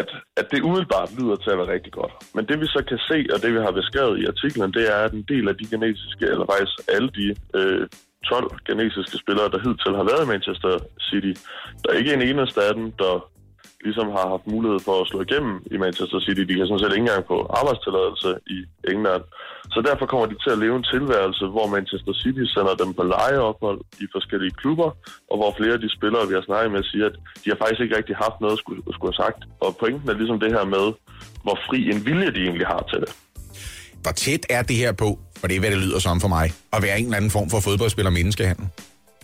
at, at det umiddelbart lyder til at være rigtig godt. Men det vi så kan se, og det vi har beskrevet i artiklen, det er, at en del af de genetiske, eller faktisk alle de øh, 12 genetiske spillere, der hidtil har været i Manchester City, der er ikke en eneste af dem, der ligesom har haft mulighed for at slå igennem i Manchester City. De kan sådan set ikke engang få arbejdstilladelse i England. Så derfor kommer de til at leve en tilværelse, hvor Manchester City sender dem på lejeophold i forskellige klubber, og hvor flere af de spillere, vi har snakket med, siger, at de har faktisk ikke rigtig haft noget at skulle, skulle have sagt. Og pointen er ligesom det her med, hvor fri en vilje de egentlig har til det. Hvor tæt er det her på, for det er, hvad det lyder som for mig, at være en eller anden form for fodboldspiller menneskehandel?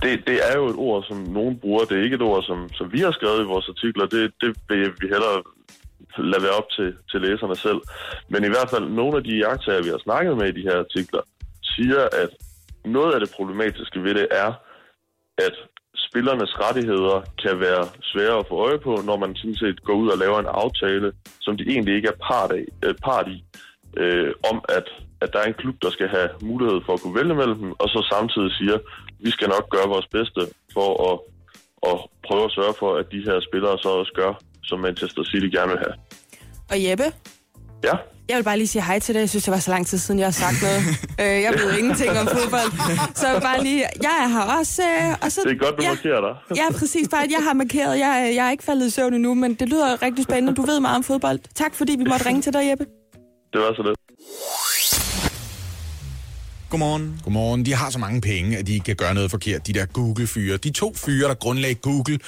Det, det er jo et ord, som nogen bruger. Det er ikke et ord, som, som vi har skrevet i vores artikler. Det, det vil vi hellere lade være op til, til læserne selv. Men i hvert fald, nogle af de jagttager, vi har snakket med i de her artikler, siger, at noget af det problematiske ved det er, at spillernes rettigheder kan være svære at få øje på, når man sådan set går ud og laver en aftale, som de egentlig ikke er part, af, øh, part i, øh, om at at der er en klub, der skal have mulighed for at kunne vælge mellem dem, og så samtidig siger, vi skal nok gøre vores bedste for at, at prøve at sørge for, at de her spillere så også gør, som Manchester City gerne vil have. Og Jeppe, Ja, jeg vil bare lige sige hej til dig. Jeg synes, det var så lang tid siden, jeg har sagt noget. øh, jeg ved ingenting om fodbold. Så bare lige, jeg er her også. Øh, og så, det er godt, du ja, markerer dig. Ja, præcis. Bare, at jeg har markeret. Jeg, jeg er ikke faldet i søvn endnu, men det lyder rigtig spændende. Du ved meget om fodbold. Tak, fordi vi måtte ringe til dig, Jeppe. Det var så det. Godmorgen. Godmorgen. De har så mange penge, at de ikke kan gøre noget forkert. De der Google-fyre. De to fyre, der grundlagde Google.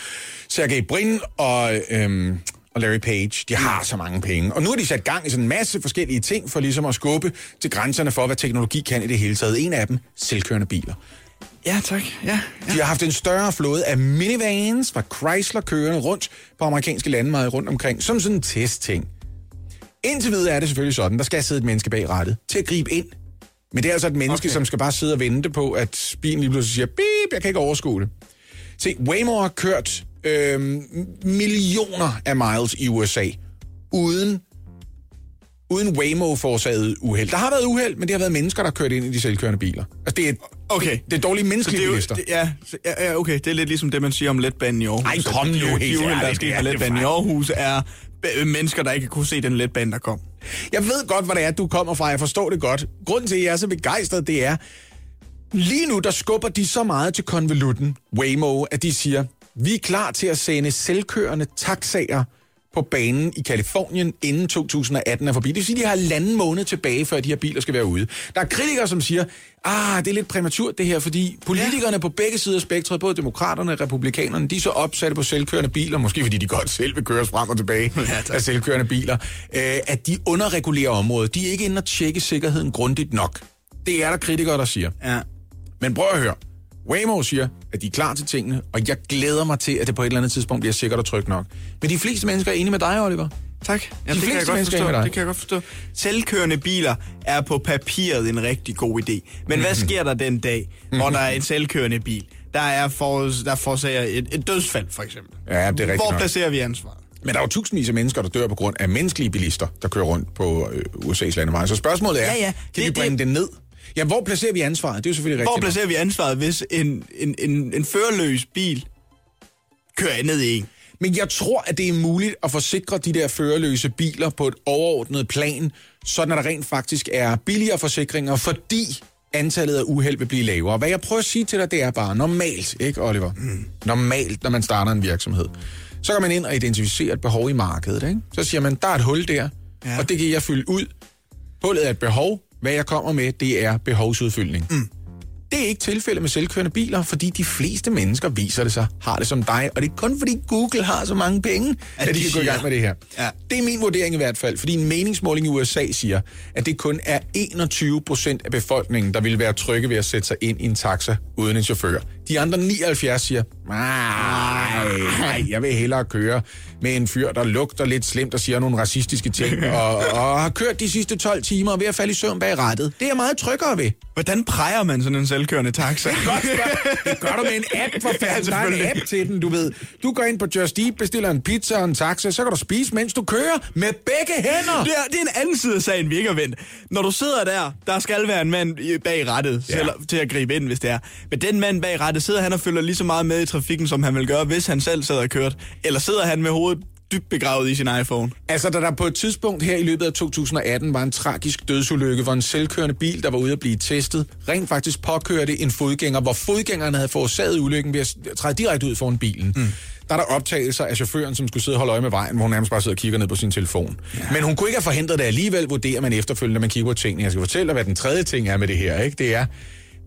Sergey Brin og, øhm, og Larry Page. De har så mange penge. Og nu har de sat gang i sådan en masse forskellige ting for ligesom at skubbe til grænserne for, hvad teknologi kan i det hele taget. En af dem, selvkørende biler. Ja, tak. Ja, De har haft en større flåde af minivans fra Chrysler kørende rundt på amerikanske landeveje rundt omkring, som sådan en testting. Indtil videre er det selvfølgelig sådan, der skal sidde et menneske bag rattet til at gribe ind. Men det er altså et menneske, okay. Som skal bare sidde og vente på, at bilen lige pludselig siger, bip, jeg kan ikke overskue det. Se, Waymo har kørt øh, millioner af miles i USA, uden, uden Waymo forårsaget uheld. Der har været uheld, men det har været mennesker, der har kørt ind i de selvkørende biler. Altså, det er, Okay. det er dårlige menneskelige det er jo, bilister. det, ja, ja, okay. Det er lidt ligesom det, man siger om letbanen i Aarhus. Ej, kom At nu, helt de uheld, der er ærligt, sket det er på det letbanen i. Aarhus, er Øh, mennesker, der ikke kunne se den letbane, der kom. Jeg ved godt, hvad det er, du kommer fra. Jeg forstår det godt. Grunden til, at jeg er så begejstret, det er, lige nu, der skubber de så meget til konvolutten, Waymo, at de siger, vi er klar til at sende selvkørende taxaer på banen i Kalifornien inden 2018 er forbi. Det vil sige, at de har halvanden måned tilbage, før de her biler skal være ude. Der er kritikere, som siger, ah, det er lidt præmaturt det her, fordi politikerne ja. på begge sider af spektret, både demokraterne og republikanerne, de er så opsatte på selvkørende biler, måske fordi de godt selv vil køres frem og tilbage ja, af selvkørende biler, øh, at de underregulerer området. De er ikke inde og tjekke sikkerheden grundigt nok. Det er der kritikere, der siger. Ja. Men prøv at høre. Waymo siger, at de er klar til tingene, og jeg glæder mig til, at det på et eller andet tidspunkt bliver sikkert og trygt nok. Men de fleste mennesker er enige med dig, Oliver. Tak. Ja, det, kan jeg godt er forstå. med dig. det kan jeg godt forstå. Selvkørende biler er på papiret en rigtig god idé. Men Mhm. hvad sker der den dag, hvor der er en selvkørende bil? Der er for, der forårsager et, et dødsfald, for eksempel. Ja, det er rigtigt Hvor nok. placerer vi ansvaret? Men der er jo tusindvis af mennesker, der dør på grund af menneskelige bilister, der kører rundt på øh, USA's landeveje. Så spørgsmålet er, Ja, ja. kan Det- vi bringe det, det- ned? Ja, hvor placerer vi ansvaret? Det er jo selvfølgelig Hvor rigtigt. nok. placerer vi ansvaret, hvis en, en, en, en førerløs bil kører ned i en? Men jeg tror, at det er muligt at forsikre de der førerløse biler på et overordnet plan, sådan at der rent faktisk er billigere forsikringer, fordi antallet af uheld vil blive lavere. Hvad jeg prøver at sige til dig, det er bare normalt, ikke Oliver? Mm. Normalt, når man starter en virksomhed. Så går man ind og identificerer et behov i markedet, ikke? Så siger man, der er et hul der. Ja. og det kan jeg fylde ud. Hullet er et behov. Hvad jeg kommer med, det er behovsudfyldning. Mm. Det er ikke tilfældet med selvkørende biler, fordi de fleste mennesker, viser det sig, har det som dig. Og det er kun fordi Google har så mange penge, at, at de kan gå i gang med det her. Ja. Det er min vurdering i hvert fald, fordi en meningsmåling i USA siger, at det kun er 21 procent af befolkningen, der vil være trygge ved at sætte sig ind i en taxa uden en chauffør. De andre 79 siger, nej, jeg vil hellere køre med en fyr, der lugter lidt slemt og siger nogle racistiske ting, og, og har kørt de sidste 12 timer og ved at falde i søvn bag rattet. Det er jeg meget tryggere ved. Hvordan præger man sådan en selvkørende taxa? Godt spørg- Det gør du med en app, for fanden. Der er en app til den, du ved. Du går ind på Just Eat, bestiller en pizza og en taxa, så kan du spise, mens du kører med begge hænder. Det er, det er en anden side af sagen, vi ikke har vendt. Når du sidder der, der skal være en mand bag rattet Ja. til at gribe ind, hvis det er. Men den mand bag rattet, sidder han og følger lige så meget med i trafikken, som han vil gøre, hvis han selv sad og kørt? Eller sidder han med hovedet dybt begravet i sin iPhone? Altså, da der på et tidspunkt her i løbet af 2018 var en tragisk dødsulykke, hvor en selvkørende bil, der var ude at blive testet, rent faktisk påkørte en fodgænger, hvor fodgængeren havde forårsaget ulykken ved at træde direkte ud foran bilen. Mm. Der er der optagelser af chaufføren, som skulle sidde og holde øje med vejen, hvor hun nærmest bare sidder og kigger ned på sin telefon. Ja. Men hun kunne ikke have forhindret det alligevel, vurderer man efterfølgende, når man kigger på tingene. Jeg skal fortælle dig, hvad den tredje ting er med det her. Ikke? Det er,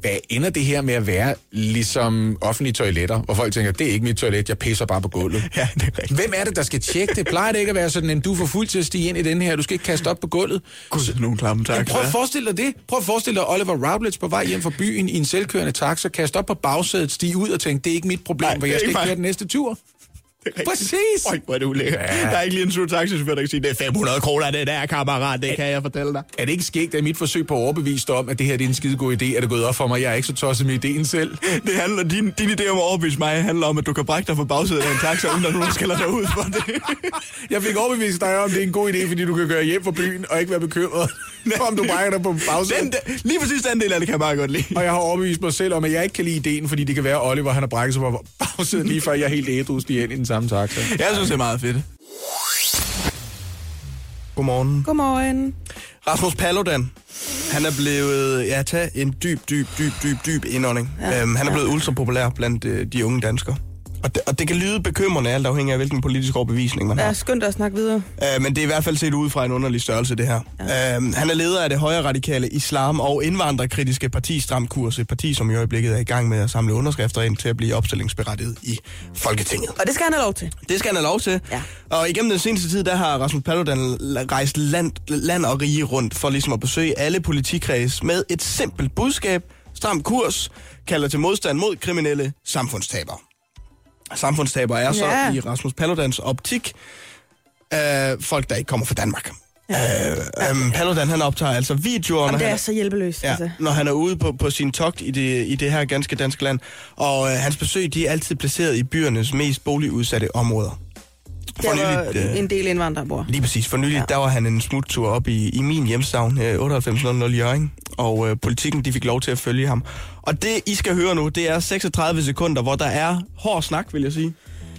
hvad ender det her med at være ligesom offentlige toiletter, hvor folk tænker, det er ikke mit toilet, jeg pisser bare på gulvet. Ja, det er rigtigt. Hvem er det, der skal tjekke det? Plejer det ikke at være sådan, at du får fuld til at stige ind i den her, du skal ikke kaste op på gulvet? Gud, er nogle klamme taxa. prøv at forestille dig det. Prøv at forestille dig Oliver Routledge på vej hjem fra byen i en selvkørende taxa, kaste op på bagsædet, stige ud og tænke, det er ikke mit problem, Nej, for jeg skal ikke køre den næste tur. Præcis. Øj, hvor er det ulækkert. Ja. Der er ikke lige en sur taxichauffør, der kan sige, det er 500 kroner, det der, kammerat, det kan jeg fortælle dig. Er det ikke skægt, at mit forsøg på at overbevise dig om, at det her det er en skide god idé, er det gået op for mig, jeg er ikke så tosset med ideen selv? Det handler, din, din idé om at overbevise mig handler om, at du kan brække dig fra bagsædet af en taxa, uden at nogen skælder dig ud for det. Jeg fik overbevist dig om, det er en god idé, fordi du kan gøre hjem fra byen og ikke være bekymret, om du brækker dig på bagsædet. Den, lige præcis den del af det kan jeg meget godt lide. Og jeg har overbevist mig selv om, at jeg ikke kan lide ideen, fordi det kan være, at Oliver han har brækket sig på bagsædet lige før jeg er helt ædru ind i den samme taxa. Jeg synes, det er meget fedt. Godmorgen. Godmorgen. Rasmus Paludan, han er blevet, ja, tag en dyb, dyb, dyb, dyb, dyb indånding. Ja, øhm, han er blevet ultra populær blandt øh, de unge danskere. Og det, og det kan lyde bekymrende, alt afhængig af, hvilken politisk overbevisning man har. Ja, skyndt at snakke videre. Øh, men det er i hvert fald set ud fra en underlig størrelse, det her. Ja. Øh, han er leder af det højre radikale islam- og indvandrerkritiske parti Stram Kurs, et parti, som i øjeblikket er i gang med at samle underskrifter ind til at blive opstillingsberettiget i Folketinget. Og det skal han have lov til. Det skal han have lov til. Ja. Og igennem den seneste tid, der har Rasmus Paludan rejst land, land og rige rundt for ligesom at besøge alle politikreds med et simpelt budskab. Stram kurs kalder til modstand mod kriminelle samfundstabere. Samfundstabere er så Ja. i Rasmus Paludans optik øh, folk, der ikke kommer fra Danmark. Ja. Øh, øh, Paludan, han optager altså videoer, Jamen, når det han, er så hjælpeløst. Ja, Altså. når han er ude på, på sin togt i det, i det her ganske danske land. Og øh, hans besøg, de er altid placeret i byernes mest boligudsatte områder. Der var nyligt, øh, en del indvandrere bor. Lige præcis. For nylig, ja. Der var han en smuttur op i, i min hjemstavn, øh, 9800 Jørgen, og øh, politikken, de fik lov til at følge ham. Og det, I skal høre nu, det er 36 sekunder, hvor der er hård snak, vil jeg sige.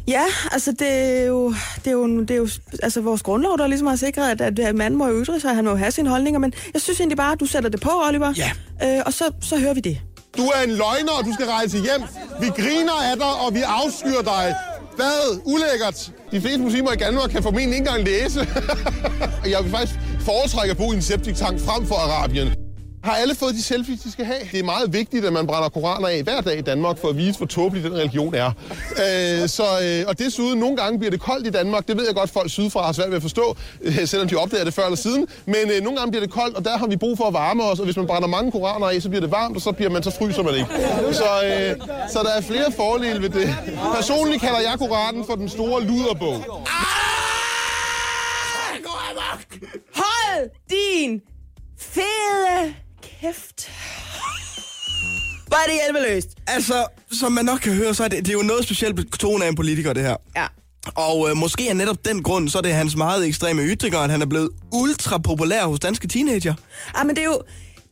Ja, altså det er jo, det er jo, det er jo altså vores grundlov, der ligesom har sikret, at, at manden må ytre sig, han må jo have sine holdninger, men jeg synes egentlig bare, at du sætter det på, Oliver. Ja. Øh, og så, så hører vi det. Du er en løgner, og du skal rejse hjem. Vi griner af dig, og vi afskyr dig. Hvad? Ulækkert. De fleste muslimer i Danmark kan formentlig ikke engang læse. Jeg vil faktisk foretrække at bo i en septiktank frem for Arabien. Har alle fået de selfies, de skal have? Det er meget vigtigt, at man brænder koraner af hver dag i Danmark, for at vise, hvor tåbelig den religion er. Øh, så, øh, og desuden, nogle gange bliver det koldt i Danmark. Det ved jeg godt, folk sydfra har svært ved at forstå, øh, selvom de opdager det før eller siden. Men øh, nogle gange bliver det koldt, og der har vi brug for at varme os. Og hvis man brænder mange koraner af, så bliver det varmt, og så, bliver man, så fryser man ikke. Så, øh, så der er flere fordele ved det. Personligt kalder jeg koranen for den store luderbog. Ah! Hold din fede kæft. Hvor er det hjælpeløst. Altså, som man nok kan høre, så er det, det er jo noget specielt tone af en politiker, det her. Ja. Og øh, måske er netop den grund, så er det hans meget ekstreme ytringer, at han er blevet ultra populær hos danske teenager. Ah, men det er jo...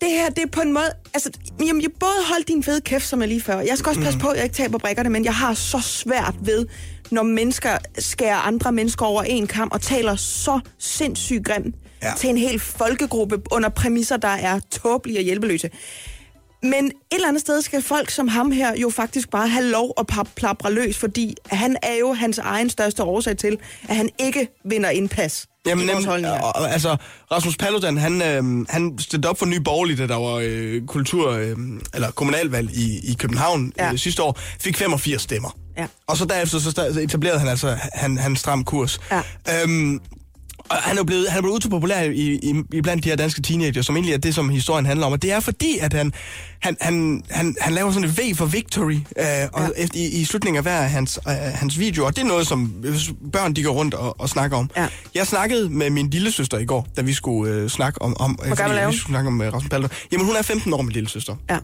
Det her, det er på en måde... Altså, jamen, jeg både hold din fede kæft, som jeg lige før. Jeg skal også passe på, at jeg ikke taber brækkerne, men jeg har så svært ved, når mennesker skærer andre mennesker over en kamp og taler så sindssygt grimt Ja. til en hel folkegruppe under præmisser, der er tåbelige og hjælpeløse. Men et eller andet sted skal folk som ham her jo faktisk bare have lov at pap- plapre løs, fordi han er jo hans egen største årsag til, at han ikke vinder indpas Jamen, og, og, altså, Rasmus Paludan, han, øh, han stillede op for Nye Borgerlige, da der var øh, kultur, øh, eller kommunalvalg i, i København ja. Øh, sidste år, fik 85 stemmer. Ja. Og så derefter så etablerede han altså han, han stram kurs. Ja. Øhm, og han er blevet, han er blevet ultra populær i, i, i blandt de her danske teenager, som egentlig er det, som historien handler om. Og det er fordi, at han, han, han, han, han laver sådan et V for Victory øh, og Ja. efter, i, i slutningen af hver af hans, øh, hans videoer. Og det er noget, som øh, børn de går rundt og, og snakker om. Ja. Jeg snakkede med min lille søster i går, da vi skulle øh, snakke om... om øh, Hvor gammel fordi er hun? Vi skulle snakke om øh, Rasmus Paludan. Jamen, hun er 15 år, min lille søster. Ja.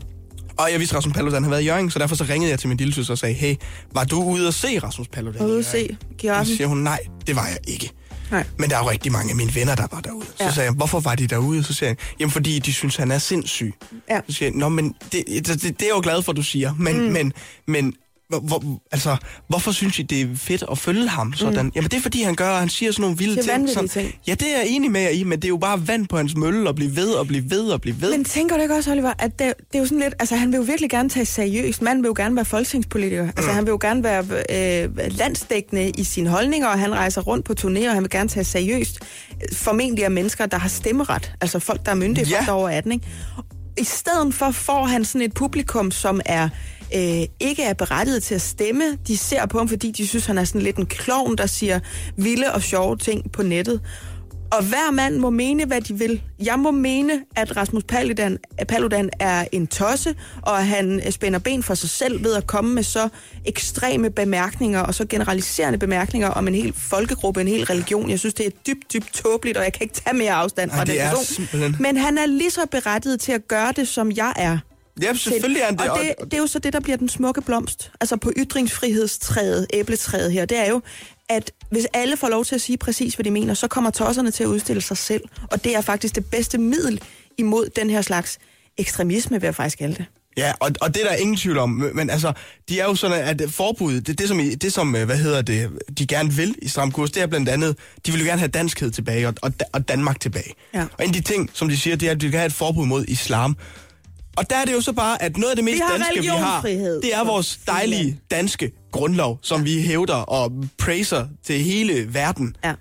Og jeg vidste, at Rasmus Paludan havde været i Jørgen, så derfor så ringede jeg til min lille søster og sagde, hey, var du ude at se Rasmus Paludan? Ude at Hjørring?" se Så giraffen. siger hun, nej, det var jeg ikke. Nej. Men der er jo rigtig mange af mine venner, der var derude. Så Ja. sagde jeg, hvorfor var de derude? Så siger jeg, jamen fordi de synes, han er sindssyg. Ja. Så siger jeg, nå, men det, det, det, det er jeg jo glad for, du siger. Men, mm. men, men hvor, altså, hvorfor synes I, det er fedt at følge ham sådan? Mm. Jamen det er fordi, han gør, han siger sådan nogle vilde Det er ting. Som, ting. Ja, det er jeg enig med jer i, men det er jo bare vand på hans mølle og blive ved og blive ved og blive ved. Men tænker du ikke også, Oliver, at det, det er jo sådan lidt... Altså, han vil jo virkelig gerne tage seriøst. Manden vil jo gerne være folketingspolitiker. Altså, han vil jo gerne være øh, landsdækkende i sine holdninger, og han rejser rundt på turné, og han vil gerne tage seriøst. Formentlig af mennesker, der har stemmeret. Altså folk, der er myndige, Ja. folk, der er over 18, ikke? I stedet for får han sådan et publikum, som er øh, ikke er berettiget til at stemme. De ser på ham, fordi de synes, han er sådan lidt en klovn, der siger vilde og sjove ting på nettet. Og hver mand må mene, hvad de vil. Jeg må mene, at Rasmus Paludan, Paludan er en tosse, og at han spænder ben for sig selv ved at komme med så ekstreme bemærkninger og så generaliserende bemærkninger om en hel folkegruppe, en hel religion. Jeg synes, det er dybt, dybt tåbeligt, og jeg kan ikke tage mere afstand fra Ej, den det er person. Men han er lige så berettiget til at gøre det, som jeg er. Ja, selvfølgelig er det. Og det, det er jo så det, der bliver den smukke blomst. Altså på ytringsfrihedsstrædet, æbletræet her, det er jo, at hvis alle får lov til at sige præcis, hvad de mener, så kommer tosserne til at udstille sig selv. Og det er faktisk det bedste middel imod den her slags ekstremisme, vil jeg faktisk kalde det. Ja, og, og det er der ingen tvivl om. Men altså, de er jo sådan, at forbud, det, det, som, det som, øh, hvad hedder det, de gerne vil i stram kurs, det er blandt andet, de vil jo gerne have danskhed tilbage og, og, og Danmark tilbage. Ja. Og en af de ting, som de siger, det er, at de vil have et forbud mod islam. Og der er det jo så bare, at noget af det mest Vi danske, vi har, det er vores dejlige danske grundlov, som vi hævder og praiser til hele verden. Ja.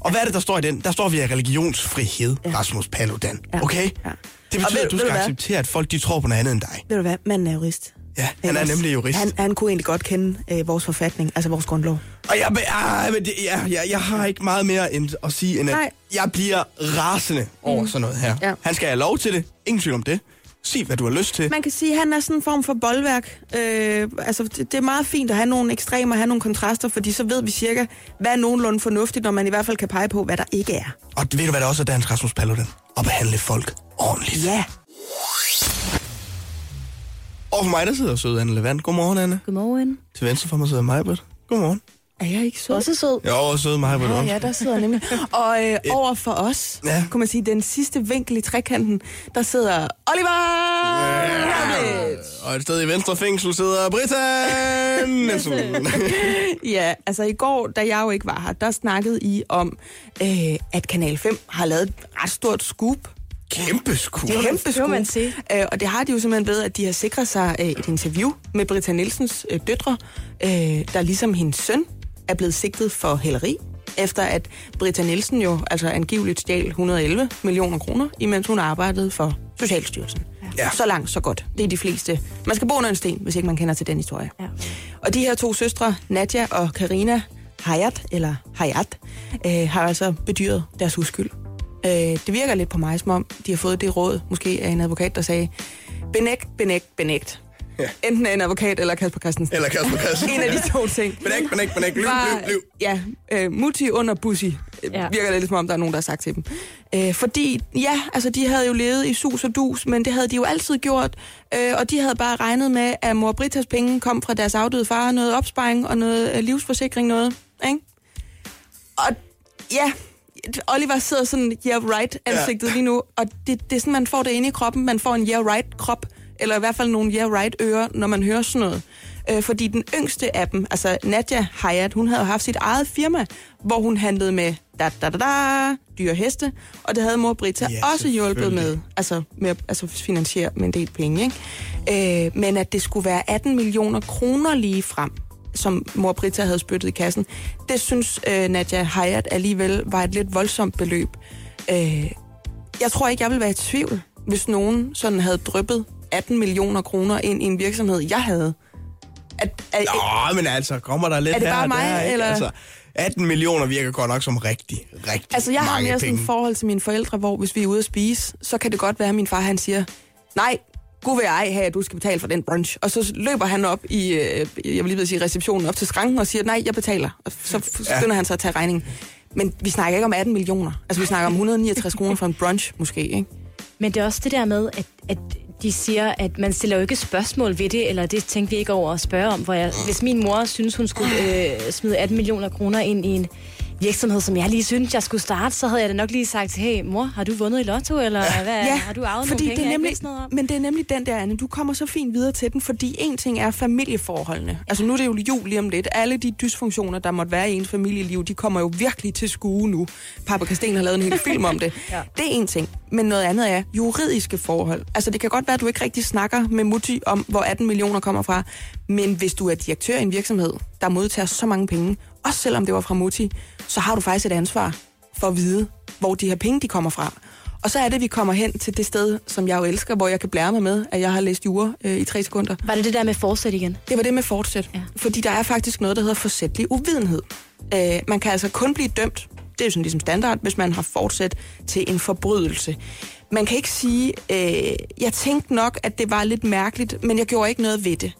Og hvad er det, der står i den? Der står, vi har religionsfrihed, Rasmus Paludan. Ja. Okay? Ja. Det betyder, ved- at du skal du acceptere, at folk de tror på noget andet end dig. Ved du hvad? Manden er jurist. Ja, han er nemlig jurist. Han, han kunne egentlig godt kende øh, vores forfatning, altså vores grundlov. Og jeg, ah, men det, ja, jeg, jeg har ikke meget mere end at sige, end at Nej. jeg bliver rasende over sådan noget her. Ja. Han skal have lov til det. Ingen tvivl om det. Sig, hvad du har lyst til. Man kan sige, at han er sådan en form for boldværk. Øh, altså, det, det er meget fint at have nogle ekstremer, have nogle kontraster, fordi så ved vi cirka, hvad er nogenlunde fornuftigt, når man i hvert fald kan pege på, hvad der ikke er. Og ved du, hvad der også er dansk Rasmus Paludan? At behandle folk ordentligt. Ja. Og for mig, der sidder søde Anne Levant. Godmorgen, Anne. Godmorgen. Til venstre for mig sidder Majbert. Godmorgen. Er jeg ikke sød? Også sød. Jo, søde Majbert. Ja, ja, der sidder nemlig. Og øh, over for os, Ja. ja. kunne man sige, den sidste vinkel i trekanten, der sidder Oliver Routledge. Og et sted i venstre fængsel sidder Britta Nielsen. Ja, altså i går, da jeg jo ikke var her, der snakkede I om, øh, at Kanal 5 har lavet et ret stort scoop Kæmpe sku. Det er kæmpe må man sige. Øh, og det har de jo simpelthen ved, at de har sikret sig øh, et interview med Britta Nielsens øh, døtre, øh, der ligesom hendes søn er blevet sigtet for hæleri, efter at Britta Nielsen jo altså angiveligt stjal 111 millioner kroner, imens hun arbejdede for Socialstyrelsen. Ja. Så langt, så godt. Det er de fleste. Man skal bo under en sten, hvis ikke man kender til den historie. Ja. Og de her to søstre, Nadja og Karina Hayat, eller Hayat, øh, har altså bedyret deres uskyld. Øh, det virker lidt på mig, som om de har fået det råd, måske af en advokat, der sagde, benægt, benægt, benægt. Ja. Enten af en advokat eller Kasper Christensen. Eller Kasper Christensen. En af de to ting. Benægt, benægt, benægt. Lyv, Var- lyv, lyv. Ja, øh, mutti under bussi, ja. Ja. virker det lidt som om, der er nogen, der har sagt til dem. Øh, fordi, ja, altså de havde jo levet i sus og dus, men det havde de jo altid gjort, øh, og de havde bare regnet med, at mor Britas penge kom fra deres afdøde far, noget opsparing og noget øh, livsforsikring, noget, ikke? Og ja, Oliver sidder sådan, yeah right ansigtet ja. lige nu, og det, det er sådan, man får det inde i kroppen, man får en yeah right krop, eller i hvert fald nogle yeah right ører, når man hører sådan noget. Øh, fordi den yngste af dem, altså Nadja Hayat, hun havde haft sit eget firma, hvor hun handlede med da, da, da, da, dyre heste, og det havde mor Britta Ja, også hjulpet med, altså med at altså finansiere med en del penge. Ikke? Øh, men at det skulle være 18 millioner kroner lige frem, som mor Britta havde spyttet i kassen, det synes øh, Nadja Hayat alligevel var et lidt voldsomt beløb. Øh, jeg tror ikke, jeg ville være i tvivl, hvis nogen sådan havde dryppet 18 millioner kroner ind i en virksomhed, jeg havde. At, at, Nå, men altså, kommer der lidt Er det her bare og mig, der, ikke? eller? Altså, 18 millioner virker godt nok som rigtig, rigtig Altså, jeg har mange mere sådan et forhold til mine forældre, hvor hvis vi er ude at spise, så kan det godt være, at min far han siger, nej, gud vil jeg ej have, at du skal betale for den brunch. Og så løber han op i, øh, jeg vil lige ved at sige, receptionen op til skranken og siger, nej, jeg betaler. Og så skynder ja. han sig at tage regningen. Men vi snakker ikke om 18 millioner. Altså, vi snakker om 169 kroner for en brunch, måske, ikke? Men det er også det der med, at, at de siger, at man stiller jo ikke spørgsmål ved det, eller det tænkte vi ikke over at spørge om. Hvor jeg, hvis min mor synes, hun skulle øh, smide 18 millioner kroner ind i en virksomhed, som jeg lige synes, jeg skulle starte, så havde jeg da nok lige sagt, hey mor, har du vundet i lotto, eller ja. hvad, har du arvet fordi nogle penge, det er nemlig, noget om? Men det er nemlig den der, Anne, du kommer så fint videre til den, fordi en ting er familieforholdene. Altså nu er det jo jul lige om lidt. Alle de dysfunktioner, der måtte være i ens familieliv, de kommer jo virkelig til skue nu. Papa Kasten har lavet en hel film om det. Ja. Det er en ting. Men noget andet er juridiske forhold. Altså det kan godt være, at du ikke rigtig snakker med Mutti om, hvor 18 millioner kommer fra. Men hvis du er direktør i en virksomhed, der modtager så mange penge, også selvom det var fra Mutti, så har du faktisk et ansvar for at vide, hvor de her penge de kommer fra. Og så er det, at vi kommer hen til det sted, som jeg jo elsker, hvor jeg kan blære mig med, at jeg har læst jura øh, i tre sekunder. Var det det der med fortsæt igen? Det var det med fortsæt. Ja. Fordi der er faktisk noget, der hedder forsætlig uvidenhed. Øh, man kan altså kun blive dømt det er jo sådan ligesom standard, hvis man har fortsat til en forbrydelse. Man kan ikke sige, øh, jeg tænkte nok, at det var lidt mærkeligt, men jeg gjorde ikke noget ved det.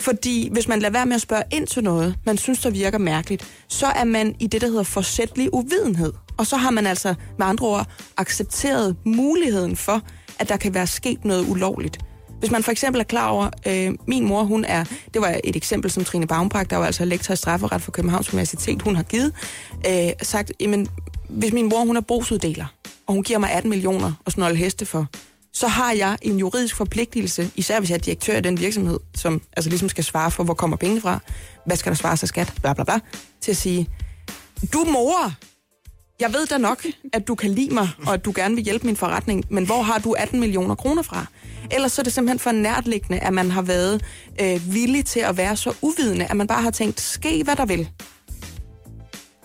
Fordi hvis man lader være med at spørge ind til noget, man synes, der virker mærkeligt, så er man i det, der hedder forsætlig uvidenhed. Og så har man altså med andre ord accepteret muligheden for, at der kan være sket noget ulovligt. Hvis man for eksempel er klar over, øh, min mor, hun er, det var et eksempel, som Trine Baumbrak, der var altså lektor i strafferet for Københavns Universitet, hun har givet, øh, sagt, jamen, hvis min mor, hun er brugsuddeler, og hun giver mig 18 millioner og snolde heste for, så har jeg en juridisk forpligtelse, især hvis jeg er direktør i den virksomhed, som altså ligesom skal svare for, hvor kommer pengene fra, hvad skal der svare sig skat, bla bla bla, til at sige, du mor, jeg ved da nok, at du kan lide mig, og at du gerne vil hjælpe min forretning, men hvor har du 18 millioner kroner fra? Ellers så er det simpelthen for nærtliggende, at man har været øh, villig til at være så uvidende, at man bare har tænkt, ske hvad der vil.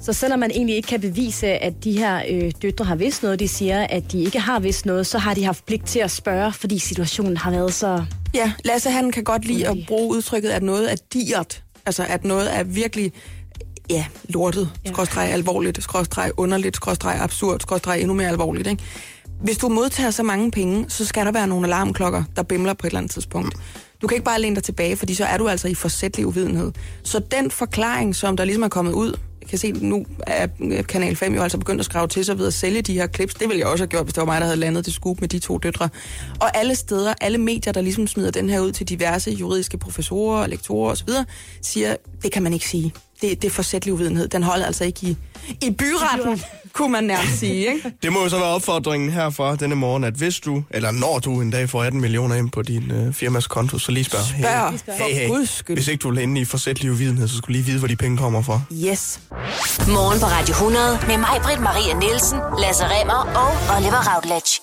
Så selvom man egentlig ikke kan bevise, at de her øh, døtre har vidst noget, de siger, at de ikke har vidst noget, så har de haft pligt til at spørge, fordi situationen har været så... Ja, Lasse han kan godt lide at bruge udtrykket, at noget er dirt. Altså, at noget er virkelig ja, lortet, ja. skråstreg alvorligt, skråstreg underligt, skråstreg absurd, skråstreg endnu mere alvorligt. Ikke? Hvis du modtager så mange penge, så skal der være nogle alarmklokker, der bimler på et eller andet tidspunkt. Du kan ikke bare læne dig tilbage, fordi så er du altså i forsætlig uvidenhed. Så den forklaring, som der ligesom er kommet ud, kan se, nu er Kanal 5 jo altså begyndt at skrive til sig ved at sælge de her clips. Det ville jeg også have gjort, hvis det var mig, der havde landet det scoop med de to døtre. Og alle steder, alle medier, der ligesom smider den her ud til diverse juridiske professorer, lektorer osv., siger, det kan man ikke sige. Det, det er forsætlig uvidenhed. Den holder altså ikke i, i byretten, kunne man nærmest sige. Ikke? Det må jo så være opfordringen herfra denne morgen, at hvis du, eller når du en dag får 18 millioner ind på din øh, firmas konto, så lige spørg. Spørg, hey, hey, hey. Hvis ikke du er inde i forsætlig uvidenhed, så skulle du lige vide, hvor de penge kommer fra. Yes. Morgen på Radio 100 med mig, Britt Maria Nielsen, Lasse Remmer og Oliver Routledge.